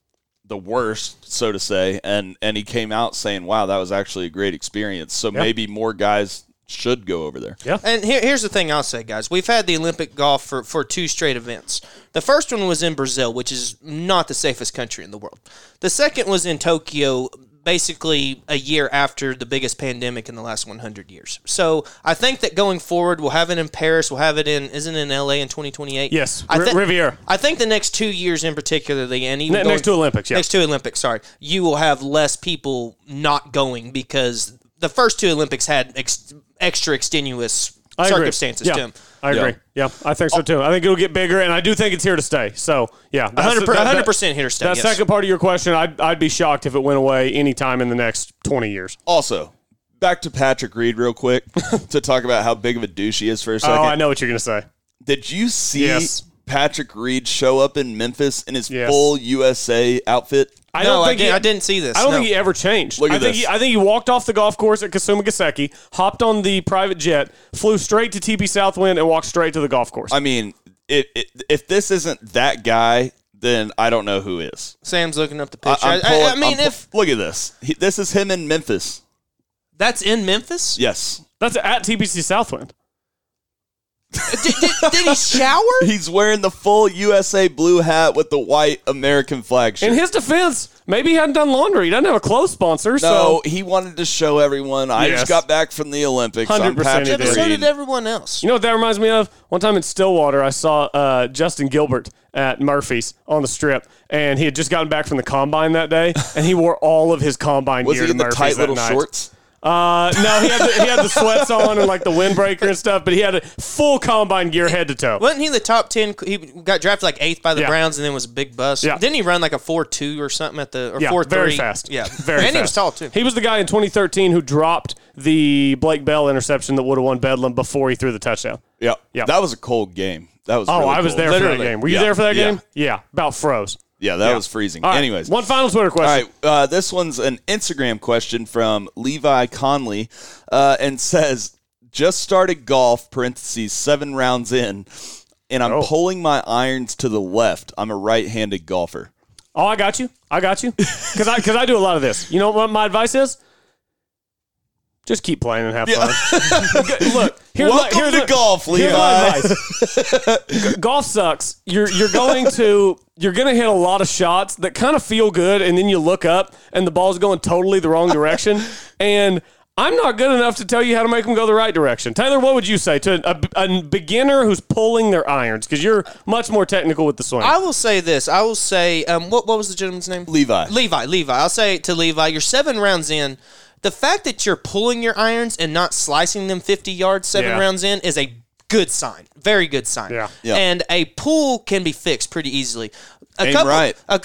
The worst, so to say, and and he came out saying, "Wow, that was actually a great experience." So maybe more guys should go over there. Yeah. And here, here's the thing I'll say, guys. We've had the Olympic golf for, for two straight events. The first one was in Brazil, which is not the safest country in the world. The second was in Tokyo, basically a year after the biggest pandemic in the last 100 years. So I think that going forward, we'll have it in Paris, we'll have it in, isn't it in LA in 2028? Yes, I thi- Riviera. I think the next two years in particularly, and even Ne- going- next to Olympics, yeah. next to Olympics, sorry, you will have less people not going because the first two Olympics had ex- extra extenuous I agree. circumstances yeah, to. I agree. Yeah. I think so oh. too. I think it'll get bigger, and I do think it's here to stay. So, yeah. 100%, that- that- 100% here to stay, That yes. second part of your question, I'd, I'd be shocked if it went away anytime in the next 20 years. Also, back to Patrick Reed real quick to talk about how big of a douche he is for a second. Oh, I know what you're going to say. Did you see Yes. Patrick Reed show up in Memphis in his Yes. full USA outfit? I no, don't I, think did, he, I didn't see this. I don't no. think he ever changed. Look at I think this. He, I think he walked off the golf course at Kasumigaseki, hopped on the private jet, flew straight to TPC Southwind, and walked straight to the golf course. I mean, it, it, if this isn't that guy, then I don't know who is. Sam's looking up the picture. I, I'm pulling- I mean, I'm if look at this, he, this is him in Memphis. that's in Memphis, Yes, That's at TPC Southwind. Did, did, did he shower? he's wearing the full USA blue hat with the white American flag shirt. In his defense, maybe he hadn't done laundry. He doesn't have a clothes sponsor. no, so he wanted to show everyone. I Yes. just got back from the Olympics. 100% Yeah, so did everyone else. You know what that reminds me of? One time in Stillwater, I saw uh, Justin Gilbert at Murphy's on the strip, and he had just gotten back from the combine that day, and he wore all of his combine Was gear he in to the Murphy's tight little night. shorts? Uh, no, he had the, he had the sweats on and like the windbreaker and stuff, but he had a full combine gear head to toe. Wasn't he the top ten? He got drafted like eighth by the Yeah. Browns, and then was a big bust. Yeah. Didn't he run like a four two or something at the or Yeah, four very fast. Yeah, very and he was tall too. He was the guy in 2013 who dropped the Blake Bell interception that would have won Bedlam before he threw the touchdown. Yeah, Yeah. That was a cold game. That was. Oh, really I was cold. there for that game. Were you Yeah. there for that Yeah. game? Yeah, about froze. Yeah, that Yeah. was freezing. All right, Anyways, one final Twitter question. right, uh, this one's an Instagram question from Levi Conley, uh, and says, "Just started golf. Parentheses seven rounds in. and I'm Oh. pulling my irons to the left, I'm a right-handed golfer. Oh, I got you. I got you. Because I because I do a lot of this. You know what my advice is? Just keep playing and have fun. Good- Look, here's Welcome my, here's to my- golf, Here's my Levi. advice. G- golf sucks. You're you're going to you're going to hit a lot of shots that kind of feel good, and then you look up and the ball's going totally the wrong direction. and I'm not good enough to tell you how to make them go the right direction. Tyler, what would you say to a, a beginner who's pulling their irons? Because you're much more technical with the swing. I will say this. I will say, um, what what was the gentleman's name? Levi. Levi. Levi. I'll say to Levi, you're seven rounds in. The fact that you're pulling your irons and not slicing them 50 yards seven Yeah. rounds in is a good sign. Very good sign. Yeah. Yeah. And a pull can be fixed pretty easily. A Aim right. a-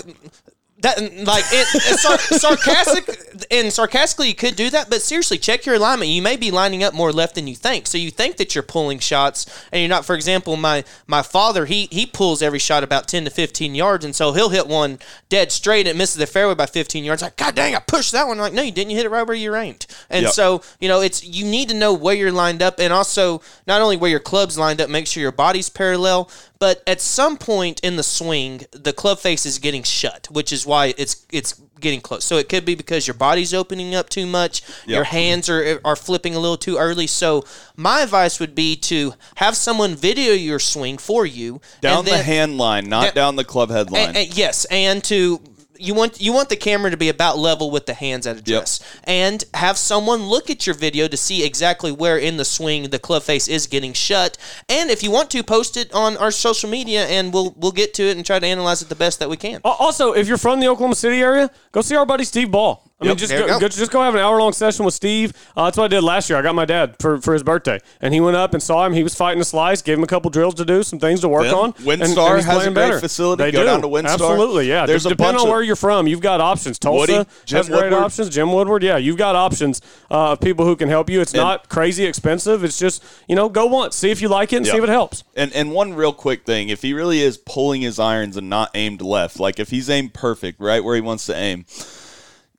that like it, it's sar- sarcastic and sarcastically you could do that, but seriously, check your alignment. You may be lining up more left than you think. So you think that you're pulling shots and you're not. For example, my my father he he pulls every shot about ten to fifteen yards, and so he'll hit one dead straight and it misses the fairway by fifteen yards. Like God dang, I pushed that one. I'm like no, you didn't. You hit it right where you aimed. And Yep. so you know it's you need to know where you're lined up, and also not only where your club's lined up, make sure your body's parallel. But at some point in the swing, the club face is getting shut, which is why it's it's getting close. So it could be because your body's opening up too much, your hands are are flipping a little too early. So my advice would be to have someone video your swing for you Down and the hand line, not down the club head line. and- and- yes, and to you want you want the camera to be about level with the hands at address, and have someone look at your video to see exactly where in the swing the club face is getting shut. And if you want to, post it on our social media, and we'll we'll get to it and try to analyze it the best that we can. Also, if you're from the Oklahoma City area, go see our buddy Steve Ball. I mean, just go, go. go- just go have an hour long session with Steve. Uh, that's what I did last year. I got my dad for, for his birthday, and he went up and saw him. He was fighting a slice, gave him a couple drills to do, some things to work Yeah. on. Windstar and- and has a better. facility. They Go do. down to Windstar. Absolutely, yeah. There's De- depending on where you're from, you've got options. Tulsa Woody, has great Woodward. options. Jim Woodward, yeah, you've got options uh, of people who can help you. It's not crazy expensive. It's just you know, go once, see if you like it, and see if it helps. And and one real quick thing, if he really is pulling his irons and not aimed left, like if he's aimed perfect, right where he wants to aim,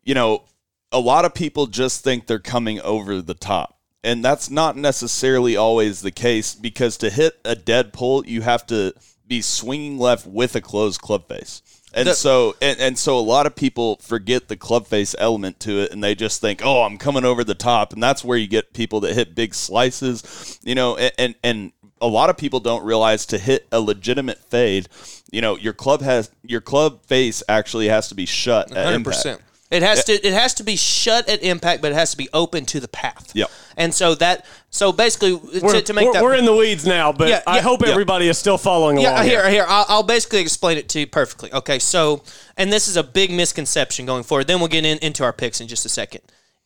you know, a lot of people just think they're coming over the top. And that's not necessarily always the case because to hit a dead pull, you have to be swinging left with a closed club face. And so and, and so a lot of people forget the club face element to it and they just think, "Oh, I'm coming over the top." And that's where you get people that hit big slices, you know, and and, and a lot of people don't realize to hit a legitimate fade, you know, your club has your club face actually has to be shut at Hundred impact. percent. It has to it has to be shut at impact, but it has to be open to the path. Yep. And so that so basically We're, to, to make we're, that we're in the weeds now, but Yeah, I yeah. hope Yeah. everybody is still following along. Yeah, here, here. I'll, I'll basically explain it to you perfectly. Okay, so, and this is a big misconception going forward. Then we'll get in, into our picks in just a second.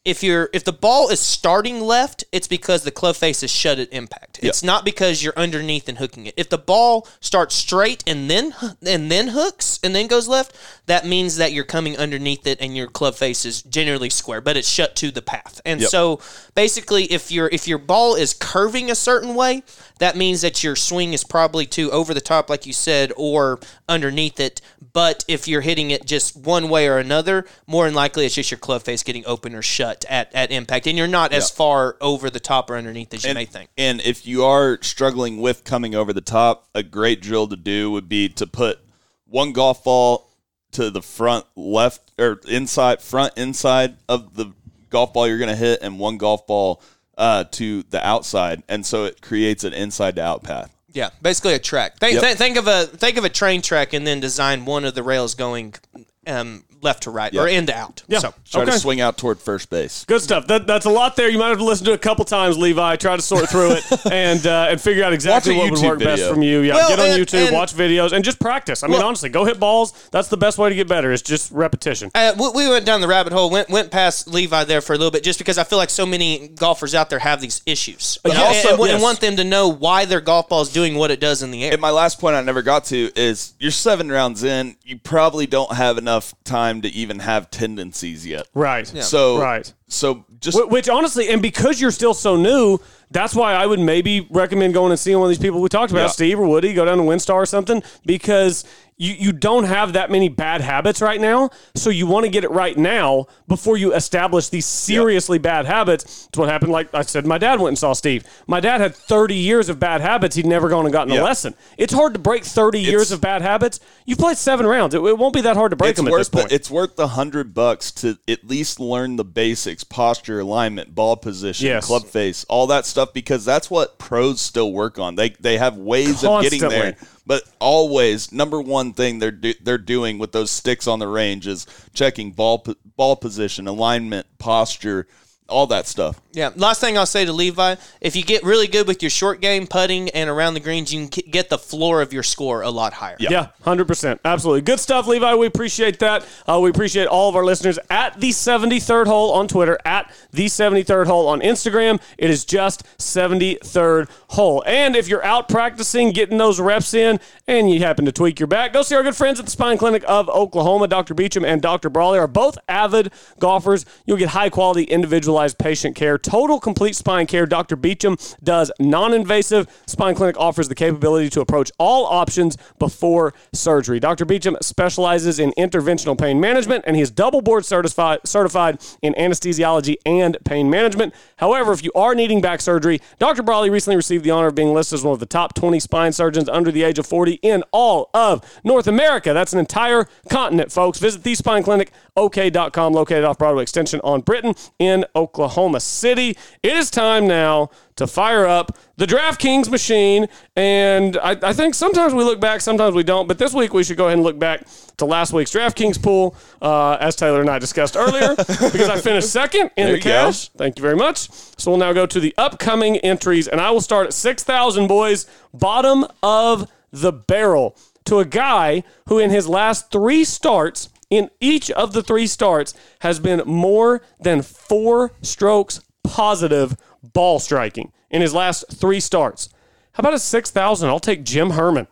If you're if the ball is starting left, it's because the club face is shut at impact. It's not because you're underneath and hooking it. If the ball starts straight and then and then hooks and then goes left, that means that you're coming underneath it and your club face is generally square, but it's shut to the path. And Yep. so basically if your if your ball is curving a certain way, that means that your swing is probably too over the top, like you said, or underneath it. But if you're hitting it just one way or another, more than likely it's just your club face getting open or shut at, at impact, and you're not as far over the top or underneath as you may think. And if you are struggling with coming over the top, a great drill to do would be to put one golf ball to the front left or inside front inside of the golf ball you're going to hit and one golf ball uh, to the outside and so it creates an inside to out path. Yeah, basically a track. Think, Yep. think, think of a think of a train track, and then design one of the rails going um, left to right or in to out. Yeah. So Try Okay. to swing out toward first base. Good stuff. That, that's a lot there. You might have to listen to it a couple times, Levi. Try to sort through it and uh, and figure out exactly what would work best video. from you. Yeah, Well, get on and- YouTube, and- watch videos, and just practice. I mean, Well- honestly, go hit balls. That's the best way to get better. Is just repetition. Uh, we, we went down the rabbit hole, went went past Levi there for a little bit, just because I feel like so many golfers out there have these issues, Uh, and, also- and- and yes. want them to know why their golf ball is doing what it does in the air. And my last point I never got to is you're seven rounds in. You probably don't have enough time to even have tendencies yet. Right. So Right. So just Wh- Which honestly, and because you're still so new, That's why I would maybe recommend going and seeing one of these people we talked about, Yeah. Steve or Woody, go down to Windstar or something, because you, you don't have that many bad habits right now. So you want to get it right now before you establish these seriously bad habits. It's what happened. Like I said, my dad went and saw Steve. My dad had 30 years of bad habits. He'd never gone and gotten Yeah. a lesson. It's hard to break 30 years of bad habits. You've played seven rounds. It, it won't be that hard to break it's them at this point. The, it's worth the hundred bucks to at least learn the basics: posture, alignment, ball position, Yes. club face, all that stuff. Because that's what pros still work on. They they have ways of getting there. But always, number one thing they're do, they're doing with those sticks on the range is checking ball ball position, alignment, posture, all that stuff. Yeah. Last thing I'll say to Levi: if you get really good with your short game putting and around the greens, you can k- get the floor of your score a lot higher. Yeah, hundred percent, absolutely. Good stuff, Levi. We appreciate that. Uh, we appreciate all of our listeners at the seventy third hole on Twitter, at the seventy third hole on Instagram. It is just seventy third hole. And if you're out practicing, getting those reps in, and you happen to tweak your back, go see our good friends at the Spine Clinic of Oklahoma. Dr. Beecham and Dr. Brawley are both avid golfers. You'll get high quality, individualized patient care, total complete spine care. Dr. Beecham does non invasive. Spine Clinic offers the capability to approach all options before surgery. Dr. Beecham specializes in interventional pain management, and he is double board certified, certified in anesthesiology and pain management. However, if you are needing back surgery, Dr. Brawley recently received the honor of being listed as one of the top 20 spine surgeons under the age of 40 in all of North America. That's an entire continent, folks. Visit the Spine Clinic, OK.com, located off Broadway Extension on Britton in Oklahoma City. It is time now to fire up the DraftKings machine. And I, I think sometimes we look back, sometimes we don't. But this week we should go ahead and look back to last week's DraftKings pool, uh, as Taylor and I discussed earlier, because I finished second in There the you go. cash. Thank you very much. So we'll now go to the upcoming entries, and I will start at 6,000, boys, bottom of the barrel, to a guy who, in his last three starts, in each of the three starts, has been more than four strokes positive ball striking in his last three starts. How about a 6,000? I'll take Jim Herman.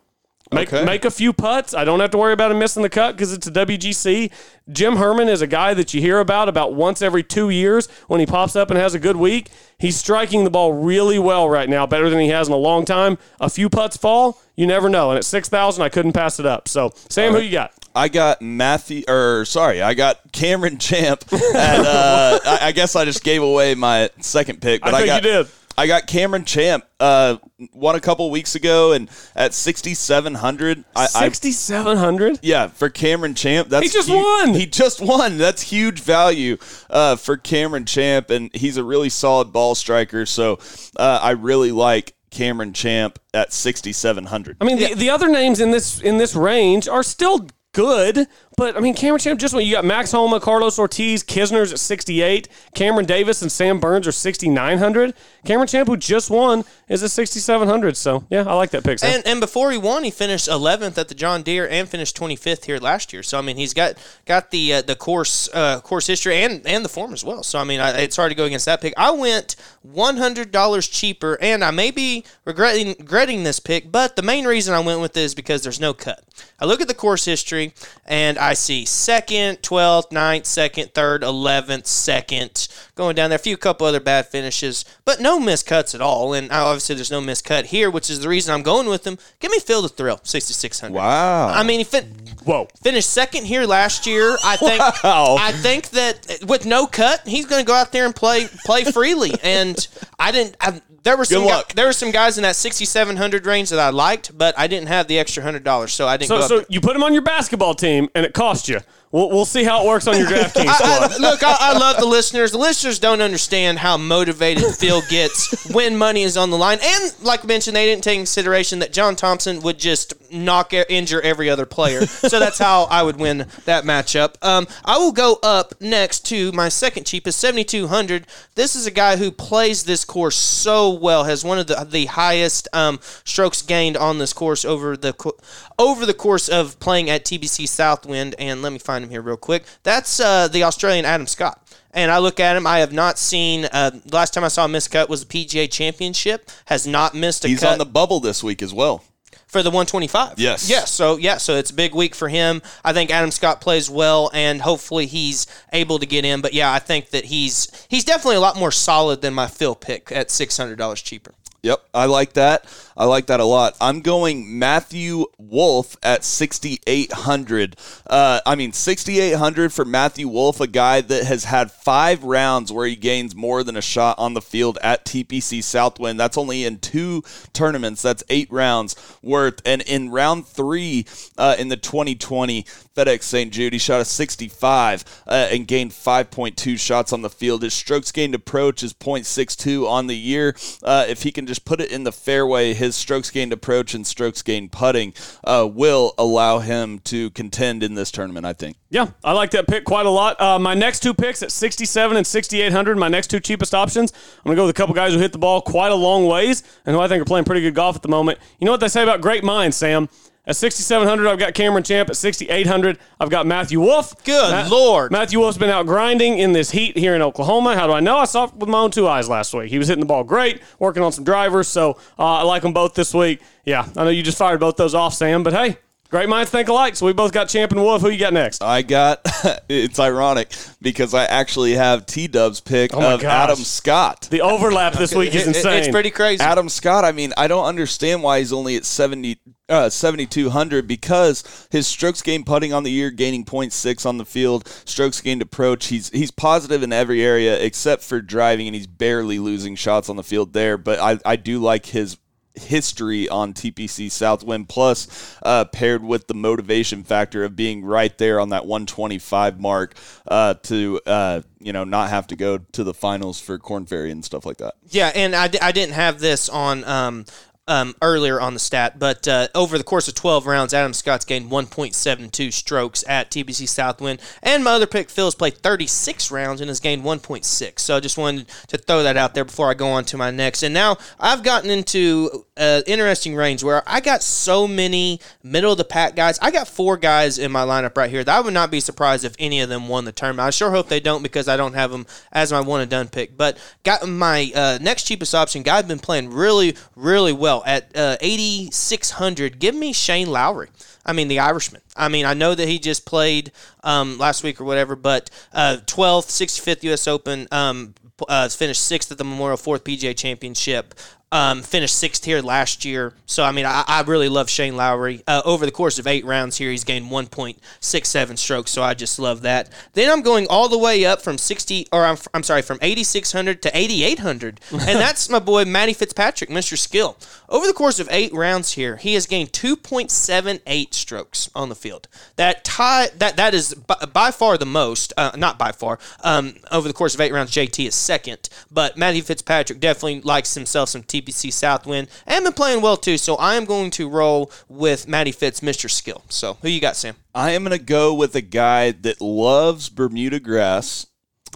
Make, Okay. make a few putts. I don't have to worry about him missing the cut because it's a WGC. Jim Herman is a guy that you hear about about once every two years when he pops up and has a good week. He's striking the ball really well right now, better than he has in a long time. A few putts fall, you never know. And at 6,000, I couldn't pass it up. So, Sam, who you got? I got Matthew, or sorry, I got Cameron Champ, and uh, I, I guess I just gave away my second pick. But I I, think got, you did. I got Cameron Champ, uh, won a couple weeks ago, and at sixty seven hundred, I, I 6,700? yeah for Cameron Champ. That's He just hu- won. He just won. That's huge value uh, for Cameron Champ, and he's a really solid ball striker. So uh, I really like Cameron Champ at sixty seven hundred. I mean, the, the other names in this in this range are still good, but I mean, Cameron Champ just went. You got Max Homa, Carlos Ortiz, Kisner's at 68, Cameron Davis and Sam Burns are 6,900. Cameron Champ, who just won, is at 6,700. So, yeah, I like that pick. And and before he won, he finished 11th at the John Deere and finished 25th here last year. So I mean, he's got got the uh, the course uh, course history and and the form as well. So I mean, I, it's hard to go against that pick. I went $100 cheaper, and I may be regretting regretting this pick, but the main reason I went with this is because there's no cut. I look at the course history and I see second, 12th, 9th, second, third, 11th, second, going down there. A few couple other bad finishes, but no missed cuts at all. And obviously, there's no missed cut here, which is the reason I'm going with him. Give me Phil the Thrill, 6,600. Wow. I mean, he fin- Whoa. finished second here last year. I think. Wow. I think that with no cut, he's going to go out there and play play freely. And I didn't. I, there were some Good gu- luck. there were some guys in that 6,700 range that I liked, but I didn't have the extra hundred dollars, so I didn't So, go. so up you put him on your basketball team, and it cost you. We'll, we'll see how it works on your DraftKings squad. I, look, I, I love the listeners. The listeners don't understand how motivated Phil gets when money is on the line. And like I mentioned, they didn't take into consideration that John Thompson would just knock injure every other player. So that's how I would win that matchup. Um, I will go up next to my second cheapest, seventy two hundred. This is a guy who plays this course so well, has one of the the highest um, strokes gained on this course over the over the course of playing at TPC Southwind. And let me find him here real quick. That's uh, the Australian Adam Scott. And I look at him. I have not seen. Uh, last time I saw a missed cut was the PGA Championship. Has not missed a He's cut. on the bubble this week as well. for the 125. Yes. Yes. So yeah, so it's a big week for him. I think Adam Scott plays well, and hopefully he's able to get in. But yeah, I think that he's he's definitely a lot more solid than my Phil pick at six hundred dollars cheaper. Yep, I like that. I like that a lot. I'm going Matthew Wolff at 6,800. Uh, I mean, 6,800 for Matthew Wolff, a guy that has had five rounds where he gains more than a shot on the field at TPC Southwind. That's only in two tournaments. That's eight rounds worth. And in round three uh, in the 2020 FedEx St. Jude, he shot a 65 uh, and gained 5.2 shots on the field. His strokes gained approach is 0.62 on the year. Uh, if he can just put it in the fairway, his strokes gained approach and strokes gained putting uh, will allow him to contend in this tournament, I think. Yeah, I like that pick quite a lot. Uh, my next two picks at 67 and 6,800, my next two cheapest options. I'm going to go with a couple guys who hit the ball quite a long ways and who I think are playing pretty good golf at the moment. You know what they say about great minds, Sam? At 6,700, I've got Cameron Champ. At 6,800, I've got Matthew Wolff. Good Lord. Matthew Wolff's been out grinding in this heat here in Oklahoma. How do I know? I saw it with my own two eyes last week. He was hitting the ball great, working on some drivers. So uh, I like them both this week. Yeah, I know you just fired both those off, Sam, but hey, great minds think alike. So we both got Champ and Wolff. Who you got next? I got it's ironic because I actually have T Dub's pick Oh of gosh. Adam Scott. The overlap this week is It- it- insane. it's pretty crazy. Adam Scott, I mean, I don't understand why he's only at 70, uh, 7,200 because his strokes gained putting on the year, gaining 0.6 on the field, strokes gained approach. He's he's positive in every area except for driving, and he's barely losing shots on the field there. But I, I do like his history on TPC Southwind plus uh, paired with the motivation factor of being right there on that 125 mark uh, to uh, you know not have to go to the finals for Korn Ferry and stuff like that. Yeah, and I, I didn't have this on um, um, earlier on the stat, but uh, over the course of 12 rounds, Adam Scott's gained 1.72 strokes at TPC Southwind, and my other pick, Phil's played 36 rounds and has gained 1.6. So I just wanted to throw that out there before I go on to my next. And now I've gotten into an interesting range where I got so many middle of the pack guys. I got four guys in my lineup right here that I would not be surprised if any of them won the tournament. I sure hope they don't because I don't have them as my one and done pick. But got my uh, next cheapest option. Guy's been playing really, really well at uh, 8,600. Give me Shane Lowry. I mean, the Irishman. I mean, I know that he just played um, last week or whatever, but uh, 12th, 65th U.S. Open, um, uh, finished sixth at the Memorial Fourth PGA Championship. Um, finished sixth here last year. So, I mean, I, I really love Shane Lowry. Uh, over the course of eight rounds here, he's gained 1.67 strokes. So, I just love that. Then I'm going all the way up from 60, or I'm, I'm sorry, from 8,600 to 8,800. and that's my boy, Matty Fitzpatrick, Mr. Skill. Over the course of eight rounds here, he has gained 2.78 strokes on the field. That tie, that, that is by, by far the most, uh, not by far, um, over the course of eight rounds, JT is second. But Matty Fitzpatrick definitely likes himself some TPC Southwind and been playing well too. So I am going to roll with Matty Fitz, Mr. Skill. So who you got, Sam? I am going to go with a guy that loves Bermuda grass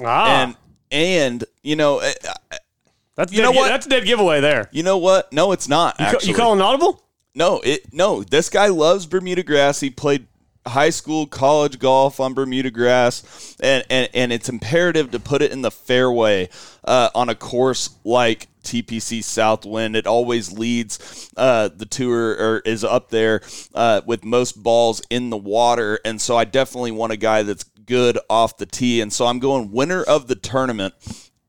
ah, and and you know uh, uh, that's you dead know what? That's a dead giveaway there. you know what? No, it's not. You, ca- you call an audible? no, it no. This guy loves Bermuda grass. He played high school, college golf on Bermuda grass, and and, and it's imperative to put it in the fairway uh, on a course like TPC Southwind. It always leads uh, the tour or is up there uh, with most balls in the water, and so I definitely want a guy that's good off the tee, and so I'm going winner of the tournament.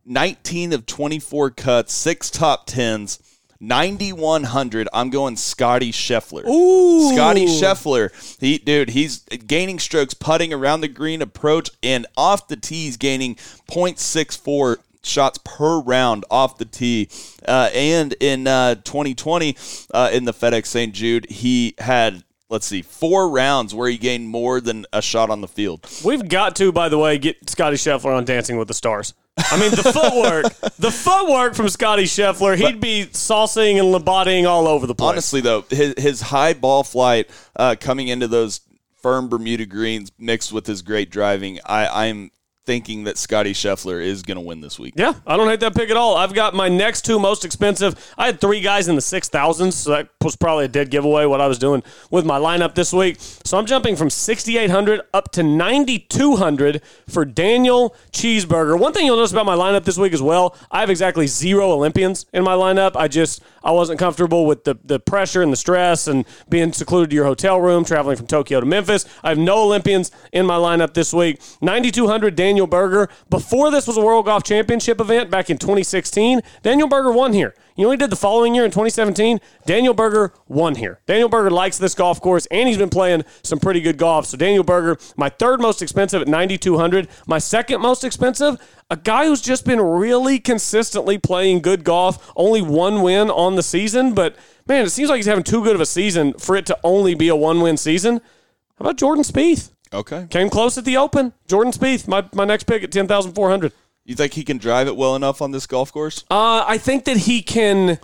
19 of 24 cuts, six top tens. 9100 i'm going scotty scheffler Ooh. scotty scheffler he dude he's gaining strokes putting around the green approach and off the tees gaining 0.64 shots per round off the tee uh, and in uh, 2020 uh, in the fedex st jude he had let's see four rounds where he gained more than a shot on the field We've got to, by the way, get Scotty Scheffler on Dancing with the Stars. I mean, the footwork, the footwork from Scotty Scheffler, he'd be saucing and laboting all over the place. Honestly, though, his, his high ball flight uh, coming into those firm Bermuda greens mixed with his great driving, I, I'm thinking that Scotty Scheffler is going to win this week. Yeah, I don't hate that pick at all. I've got my next two most expensive. I had three guys in the six thousands, so that was probably a dead giveaway what I was doing with my lineup this week. So I'm jumping from 6,800 up to 9,200 for Daniel Cheeseburger. One thing you'll notice about my lineup this week as well, I have exactly zero Olympians in my lineup. I just I wasn't comfortable with the the pressure and the stress and being secluded to your hotel room, traveling from Tokyo to Memphis. I have no Olympians in my lineup this week. 9,200 Daniel Berger. Before this was a World Golf Championship event back in 2016, Daniel Berger won here. You know he did the following year in 2017? Daniel Berger won here. Daniel Berger likes this golf course, and he's been playing some pretty good golf. So Daniel Berger, my third most expensive at 9,200. My second most expensive, a guy who's just been really consistently playing good golf. Only one win on the season, but man, it seems like he's having too good of a season for it to only be a one-win season. How about Jordan Spieth? Okay. Came close at the Open. Jordan Spieth, my, my next pick at 10,400. You think he can drive it well enough on this golf course? Uh, I think that he can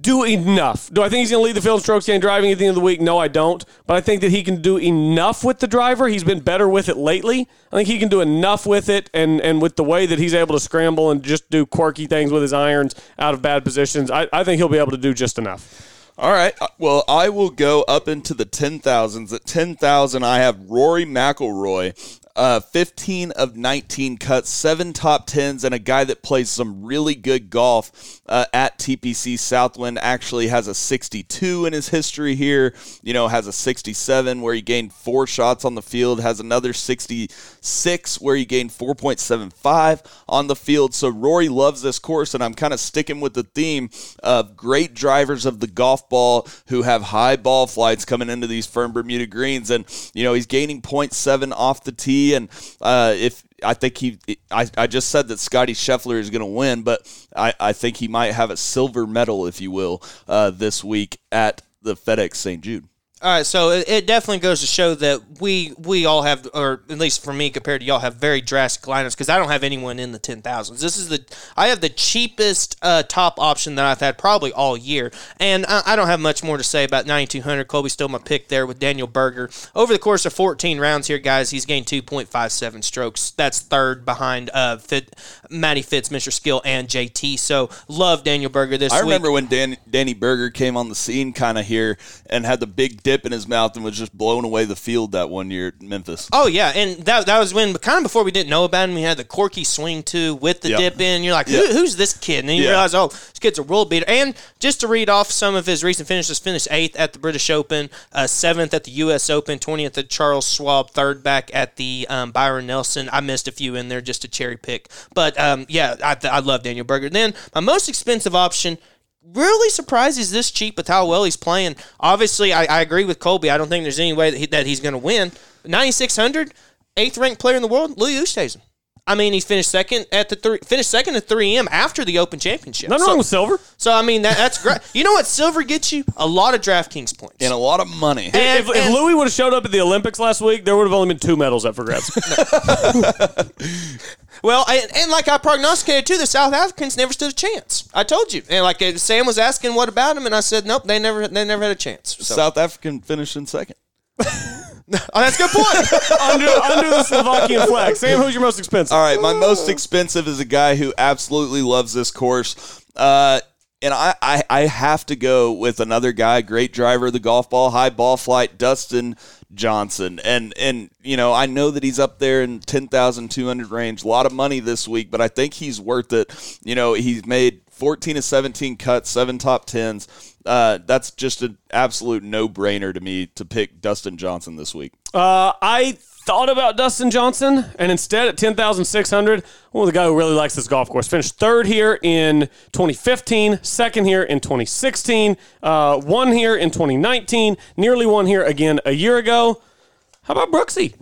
do enough. Do I think he's going to lead the field in strokes gained driving at the end of the week? No, I don't. But I think that he can do enough with the driver. He's been better with it lately. I think he can do enough with it, and and with the way that he's able to scramble and just do quirky things with his irons out of bad positions, I, I think he'll be able to do just enough. All right. Uh, Well, I will go up into the 10,000s. At 10,000, I have Rory McIlroy. Uh, 15 of 19 cuts, seven top tens, and a guy that plays some really good golf uh, at TPC Southwind. Actually has a 62 in his history here. You know, has a 67 where he gained four shots on the field. Has another 66 where he gained 4.75 on the field. So Rory loves this course, and I'm kind of sticking with the theme of great drivers of the golf ball who have high ball flights coming into these firm Bermuda greens. And, you know, he's gaining 0.7 off the tee. And uh, if I think he, I, I just said that Scotty Scheffler is going to win, but I, I think he might have a silver medal, if you will, uh, this week at the FedEx St. Jude. All right, so it, it definitely goes to show that we we all have, or at least for me compared to y'all, have very drastic lineups because I don't have anyone in the ten thousands. This is the I have the cheapest uh, top option that I've had probably all year, and I, I don't have much more to say about ninety two hundred. Colby still my pick there with Daniel Berger. Over the course of fourteen rounds here, guys, he's gained two point five seven strokes. That's third behind uh, Fit, Matty Fitz, Mr. Skill, and JT. So love Daniel Berger this I week. remember when Dan, Danny Berger came on the scene kind of here and had the big dip in his mouth and was just blowing away the field that one year at Memphis. Oh yeah, and that that was when kind of before we didn't know about him. He had the corky swing too with the Yep. dip in. You're like, Who, Yep. who's this kid? And then you Yeah. realize, oh, this kid's a world beater. And just to read off some of his recent finishes: finished eighth at the British Open, uh, seventh at the U.S. Open, twentieth at Charles Schwab, third back at the um, Byron Nelson. I missed a few in there just to cherry pick, but um, yeah, I, I love Daniel Berger. Then my most expensive option really surprised he's this cheap with how well he's playing. Obviously, I, I agree with Colby. I don't think there's any way that, he, that he's going to win. 9,600, eighth ranked player in the world, Louis Oosthuizen. I mean, he finished second at the three, finished second at 3M after the Open Championship. Nothing so, wrong with silver. so I mean, that, that's great. You know what silver gets you? A lot of DraftKings points. And a lot of money. And- if, if and- Louis would have showed up at the Olympics last week, there would have only been two medals up for grabs. Well, and, and like I prognosticated too, the South Africans never stood a chance. I told you, and like Sam was asking what about him, and I said nope, they never, they never had a chance. So, South African finished in second. oh, that's a good point. under, under the Slovakian flag. Sam, who's your most expensive? All right, my most expensive is a guy who absolutely loves this course. Uh, and I, I, I have to go with another guy, great driver of the golf ball, high ball flight, Dustin Johnson. And and you know, I know that he's up there in ten thousand two hundred range, a lot of money this week, but I think he's worth it. You know, he's made fourteen to seventeen cuts, seven top tens. Uh, that's just an absolute no brainer to me to pick Dustin Johnson this week. Uh, I thought about Dustin Johnson, and instead at 10,600, well, the guy who really likes this golf course. Finished third here in 2015, second here in 2016, uh, one here in 2019, nearly one here again a year ago. How about Brooksy?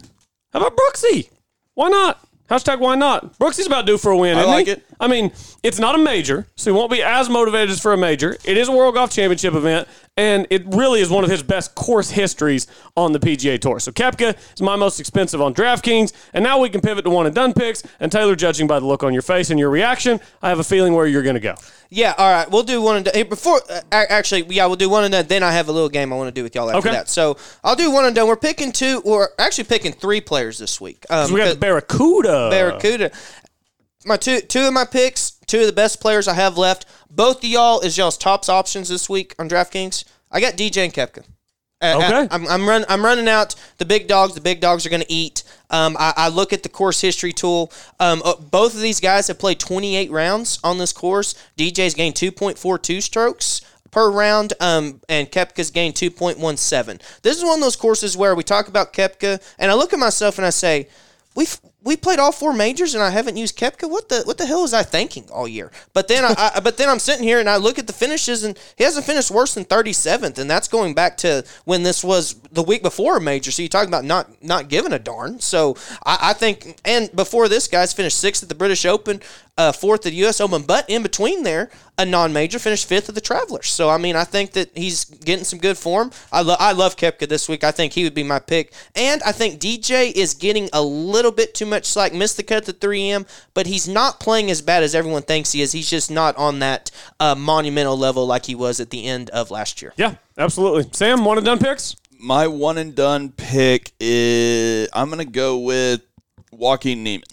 How about Brooksy? Why not? Hashtag why not? Brooksy's about due for a win. I like he? it. I mean, it's not a major, so he won't be as motivated as for a major. It is a World Golf Championship event, and it really is one of his best course histories on the PGA Tour. So Koepka is my most expensive on DraftKings, and now we can pivot to one and done picks. And Taylor, judging by the look on your face and your reaction, I have a feeling where you're going to go. Yeah, all right. We'll do one and done. Hey, before uh, actually, yeah, we'll do one and done. Then I have a little game I want to do with y'all after Okay. that. So I'll do one and done. We're picking two, or actually picking three players this week. Um, we got the Barracuda. Barracuda. My two two of my picks, two of the best players I have left. Both of y'all is y'all's tops options this week on DraftKings. I got DJ and Koepka. Uh, Okay. I, am I'm, run, I'm running out the big dogs. The big dogs are going to eat. Um, I, I look at the course history tool. Um, uh, both of these guys have played 28 rounds on this course. DJ's gained 2.42 strokes per round, um, and Koepka's gained 2.17. This is one of those courses where we talk about Koepka, and I look at myself and I say, we've we played all four majors and I haven't used Koepka. What the what the hell was I thinking all year? But then I, I but then I'm sitting here and I look at the finishes and he hasn't finished worse than 37th, and that's going back to when this was the week before a major. So you're talking about not not giving a darn. So I, I think and before this guy's finished sixth at the British Open, uh, fourth at the U.S. Open, but in between there a non-major finished fifth at the Travelers. So I mean I think that he's getting some good form. I lo- I love Koepka this week. I think he would be my pick, and I think DJ is getting a little bit too much slack. Missed the cut at 3M, but he's not playing as bad as everyone thinks he is. He's just not on that uh, monumental level like he was at the end of last year. Yeah, absolutely. Sam, one and done picks? My one and done pick is I'm gonna go with Joaquin Niemann.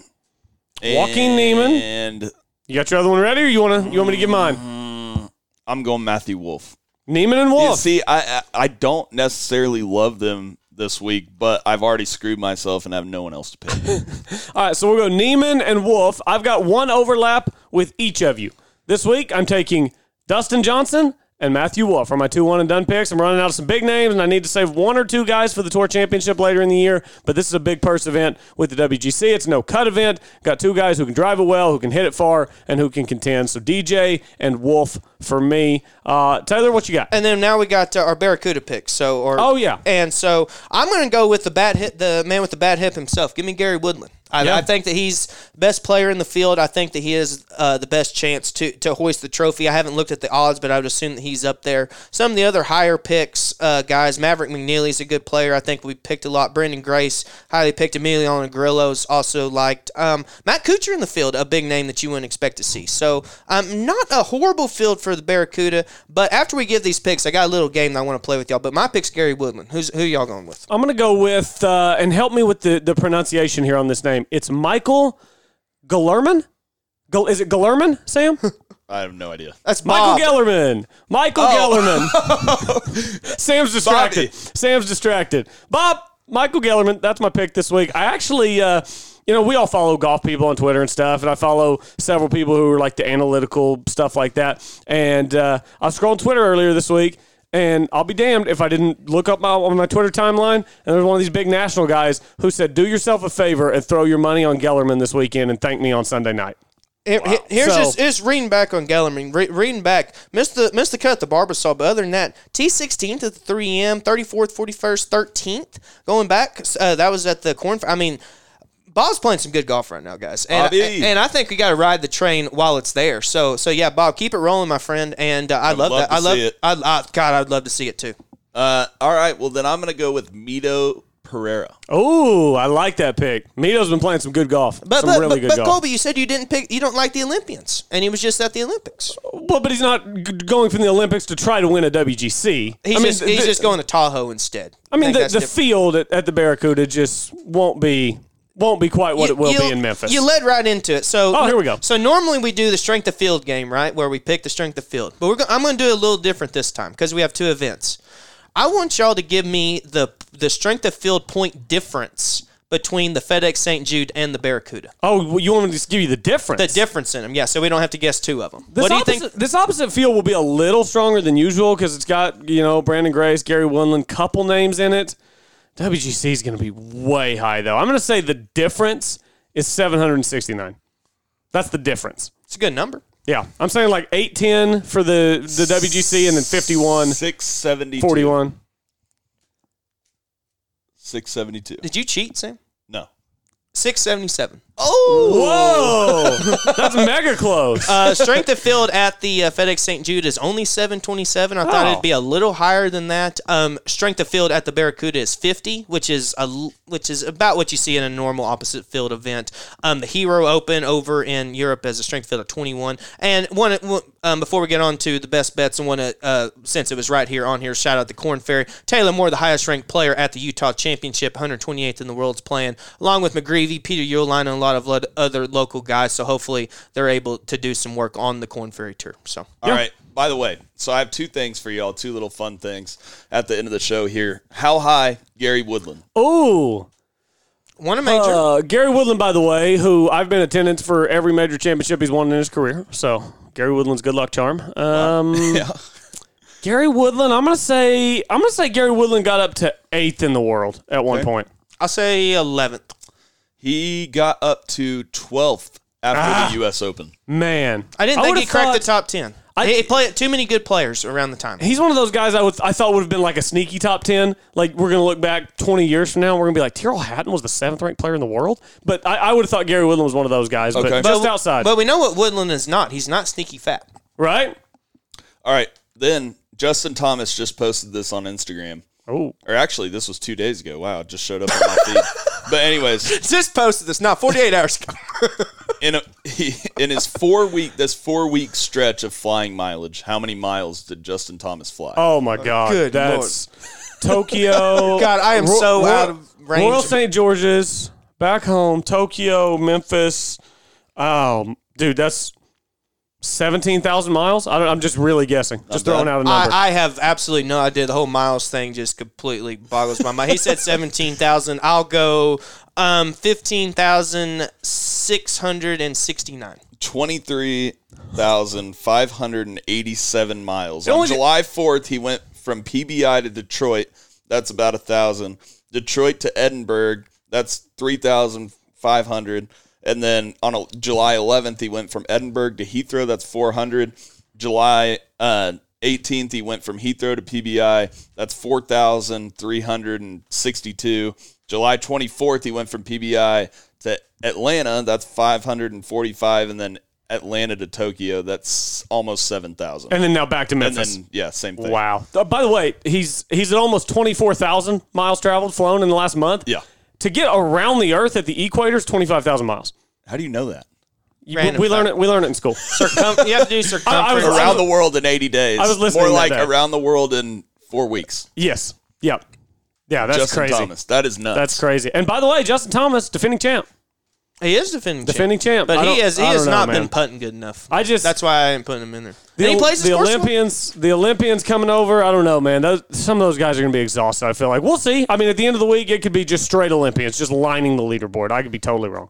Joaquin Niemann? and You got your other one ready, or you want to? You want me to get mine? Mm, I'm going Matthew Wolff. Niemann and Wolff. see, I, I I don't necessarily love them this week, but I've already screwed myself and have no one else to pick. All right, so we'll go Niemann and Wolff. I've got one overlap with each of you. This week, I'm taking Dustin Johnson and Matthew Wolff are my two one and done picks. I'm running out of some big names, and I need to save one or two guys for the Tour Championship later in the year. But this is a big purse event with the WGC. It's no cut event. Got two guys who can drive it well, who can hit it far, and who can contend. So DJ and Wolff for me. Uh, Taylor, what you got? And then now we got uh, our Barracuda picks. So, or Oh, yeah. and so I'm going to go with the bad hit, the man with the bad hip himself. Give me Gary Woodland. I, Yeah. I think that he's best player in the field. I think that he has uh, the best chance to to hoist the trophy. I haven't looked at the odds, but I would assume that he's up there. Some of the other higher picks, uh, guys, Maverick McNealy's a good player. I think we picked a lot. Branden Grace, highly picked. Emiliano Grillo's also liked. Um, Matt Kuchar in the field, a big name that you wouldn't expect to see. So um, not a horrible field for the Barracuda. But after we give these picks, I got a little game that I want to play with y'all. But my pick's Gary Woodland. Who's who y'all going with? I'm gonna go with uh, and help me with the, the pronunciation here on this name. It's Michael Gellerman. Gal- is it Gellerman, Sam? I have no idea. That's Michael Bob. Gellerman. Michael Gellerman. Sam's distracted. Bobby. Sam's distracted. Bob, Michael Gellerman. That's my pick this week. I actually, uh, you know, we all follow golf people on Twitter and stuff, and I follow several people who are like the analytical stuff like that. And uh, I was scrolling Twitter earlier this week. And I'll be damned if I didn't look up my, on my Twitter timeline and there's one of these big national guys who said, "Do yourself a favor and throw your money on Gellerman this weekend and thank me on Sunday night." Here- here- Here's So- just, just reading back on Gellerman, re- reading back. Missed the missed the cut at the Barbasol, but other than that, T16th at the 3M, 34th, 41st, 13th. Going back, uh, that was at the corn. I mean, Bob's playing some good golf right now, guys, and Bobby. and I think we got to ride the train while it's there. So so yeah, Bob, keep it rolling, my friend, and uh, I would love, love that. to I love see it. I, I, God, I'd love to see it too. Uh, all right, well then I'm gonna go with Mito Pereira. Oh, I like that pick. Mito's been playing some good golf. But some but, really but, good but golf. Colby, you said you didn't pick, you don't like the Olympians, and he was just at the Olympics. Well, but he's not g- going from the Olympics to try to win a WGC. He's I mean, just he's the- just going to Tahoe instead. I mean, think the, the field at, at the Barracuda just won't be won't be quite what You- it will be in Memphis. You led right into it. So Oh, here we go. So normally we do the strength of field game, right, where we pick the strength of field. But we're go- I'm going to do it a little different this time because we have two events. I want y'all to give me the the strength of field point difference between the FedEx St. Jude and the Barracuda. oh, well, you want me to just give you the difference? The difference in them, yeah. So we don't have to guess two of them. This what do you think? This opposite field will be a little stronger than usual because it's got you know Branden Grace, Gary Woodland, couple names in it. WGC is going to be way high, though. I'm going to say the difference is 769. That's the difference. It's a good number. Yeah, I'm saying like 810 for the, the WGC and then 51. 672. 41. 672. Did you cheat, Sam? No. 677. Oh, whoa, that's mega close. Uh, strength of field at the uh, FedEx St. Jude is only 727. I thought oh. it'd be a little higher than that. Um, strength of field at the Barracuda is 50, which is a which is about what you see in a normal opposite field event. Um, the Hero Open over in Europe as a strength field of 21. And one um, before we get on to the best bets and one uh, since it was right here on here, shout out the Korn Ferry Taylor Moore, the highest ranked player at the Utah Championship, 128th in the world's playing, along with McGreevy, Peter Uihlein, lot of lo- other local guys. So hopefully they're able to do some work on the Korn Ferry Tour. So All right. By the way, so I have two things for y'all, two little fun things at the end of the show here. How high Gary Woodland? Ooh. won a major. Uh, Gary Woodland, by the way, who I've been attendance for every major championship he's won in his career. So Gary Woodland's good luck charm. Um, Yeah. Gary Woodland, I'm gonna say I'm gonna say Gary Woodland got up to eighth in the world at one Okay. point. I'll say 11th. He got up to 12th after the ah. U.S. Open. Man, I didn't think he cracked the top 10. I- he he played too many good players around the time. He's one of those guys I would I thought would have been like a sneaky top ten. Like we're gonna look back twenty years from now, we're gonna be like Tyrrell Hatton was the seventh ranked player in the world. But I, I would have thought Gary Woodland was one of those guys. Okay. But But just outside, But we know what Woodland is not. He's not sneaky fat. right? All right. Then Justin Thomas just posted this on Instagram. Oh, Or actually, this was two days ago. Wow, it just showed up on my feed. But anyways, Just posted this not 48 hours ago. in a, he, in his four week this four week stretch of flying mileage, how many miles did Justin Thomas fly? oh my God, Good that's Tokyo. God, I am so out of range. Royal St. George's, back home, Tokyo, Memphis. Oh, dude, that's seventeen thousand miles. I don't, I'm just really guessing, just throwing out a number. I, I have absolutely no idea. The whole miles thing just completely boggles my mind. He said 17,000. I'll go um, 15,669. 23,587 miles. On July 4th, he went from PBI to Detroit. That's about a thousand. Detroit to Edinburgh. That's 3,500. And then on a, July 11th, he went from Edinburgh to Heathrow. That's 400. July uh, 18th, he went from Heathrow to PBI. That's 4,362. July 24th, he went from PBI to Atlanta. That's 545. And then Atlanta to Tokyo. That's almost 7,000. and then now back to And Memphis. then, yeah, same thing. Wow. Uh, by the way, he's he's at almost twenty four thousand miles traveled, flown in the last month. Yeah. To get around the Earth at the equator is twenty five thousand miles. How do you know that? You- Random we learn it. We learn it in school. Circum- you have to do circumference. was- Around the world in 80 days. I was listening More that like day. around the world in four weeks. yes. Yep. Yeah, that's Justin crazy. Thomas. That is nuts. That's crazy. And by the way, Justin Thomas, defending champ. he is defending Defending champ. But I he don't- has he I has don't know, not man. been putting good enough. I just- that's why I ain't putting him in there. The, and he plays the his first one? Olympians, the Olympians coming over. I don't know, man. Those, some of those guys are going to be exhausted. I feel like we'll see. I mean, at the end of the week, it could be just straight Olympians, just lining the leaderboard. I could be totally wrong.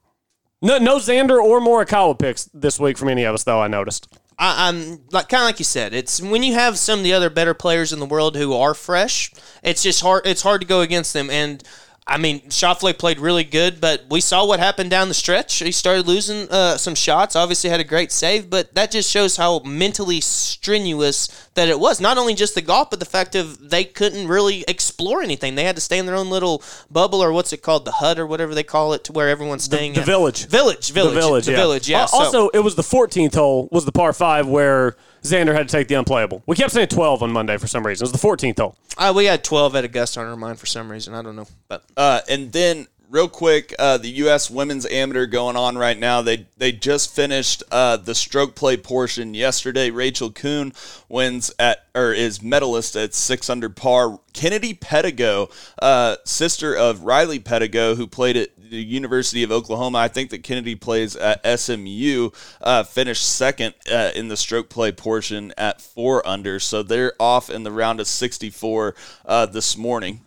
No, no Xander or Morikawa picks this week from any of us, though. I noticed. I, I'm like kind of like you said. It's when you have some of the other better players in the world who are fresh. It's just hard. It's hard to go against them. And I mean, Schauffele played really good, but we saw what happened down the stretch. He started losing uh, some shots. Obviously, had a great save, but that just shows how mentally strenuous that it was. Not only just the golf, but the fact of they couldn't really explore anything. They had to stay in their own little bubble, or what's it called, the hut, or whatever they call it, to where everyone's staying. the at. village. village, village, the village, the yeah. village. Yeah. Al- so- Also, it was the 14th hole was the par five where Xander had to take the unplayable. We kept saying 12 on Monday for some reason. It was the 14th hole. Uh, we had 12 at Augusta on our mind for some reason. I don't know. But Uh, and then real quick, uh, the U.S. Women's Amateur going on right now. They they just finished uh, the stroke play portion yesterday. Rachel Kuhn wins at or is medalist at six under par. Kennedy Pedigo, uh, sister of Riley Pedigo, who played at the University of Oklahoma. I think that Kennedy plays at SMU. Uh, finished second uh, in the stroke play portion at four under. So they're off in the round of 64 uh, this morning.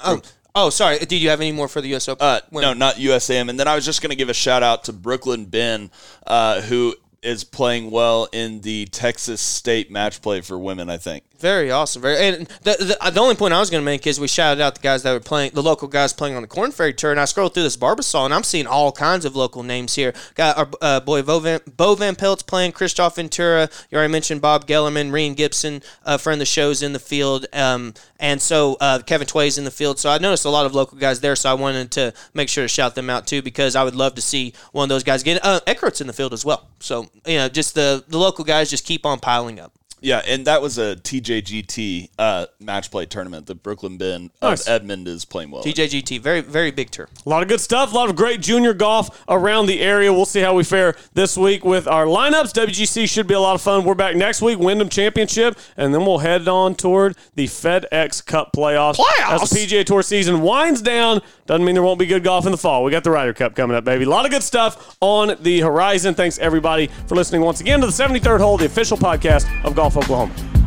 oh, oh, sorry. Did you have any more for the U.S. Open? Uh, no, not USAM. And then I was just going to give a shout out to Brooklyn Ben, uh, who is playing well in the Texas State match play for women. I think. Very awesome. Very, and the, the, the only point I was going to make is we shouted out the guys that were playing, the local guys playing on the Korn Ferry Tour, and I scrolled through this Barbasol, and I'm seeing all kinds of local names here. Got our uh, boy Bo Van, Bo Van Pelt's playing, Kristoffer Ventura. You already mentioned Bob Gellerman, Rhein Gibson, uh, friend of the show's in the field, um, and so uh, Kevin Tway's in the field. So I noticed a lot of local guys there, so I wanted to make sure to shout them out too because I would love to see one of those guys get. Uh, Eckhart's in the field as well. So you know, just the the local guys just keep on piling up. Yeah, and that was a TJGT uh, match play tournament. The Brooklyn Ben of Nice. Edmond is playing well. TJGT, very very big tour. A lot of good stuff. A lot of great junior golf around the area. We'll see how we fare this week with our lineups. WGC should be a lot of fun. We're back next week, Wyndham Championship, and then we'll head on toward the FedEx Cup playoffs. Playoffs? As the PGA Tour season winds down, doesn't mean there won't be good golf in the fall. We got the Ryder Cup coming up, baby. A lot of good stuff on the horizon. Thanks everybody for listening once again to the 73rd hole, the official podcast of Golf Norfolk Oklahoma.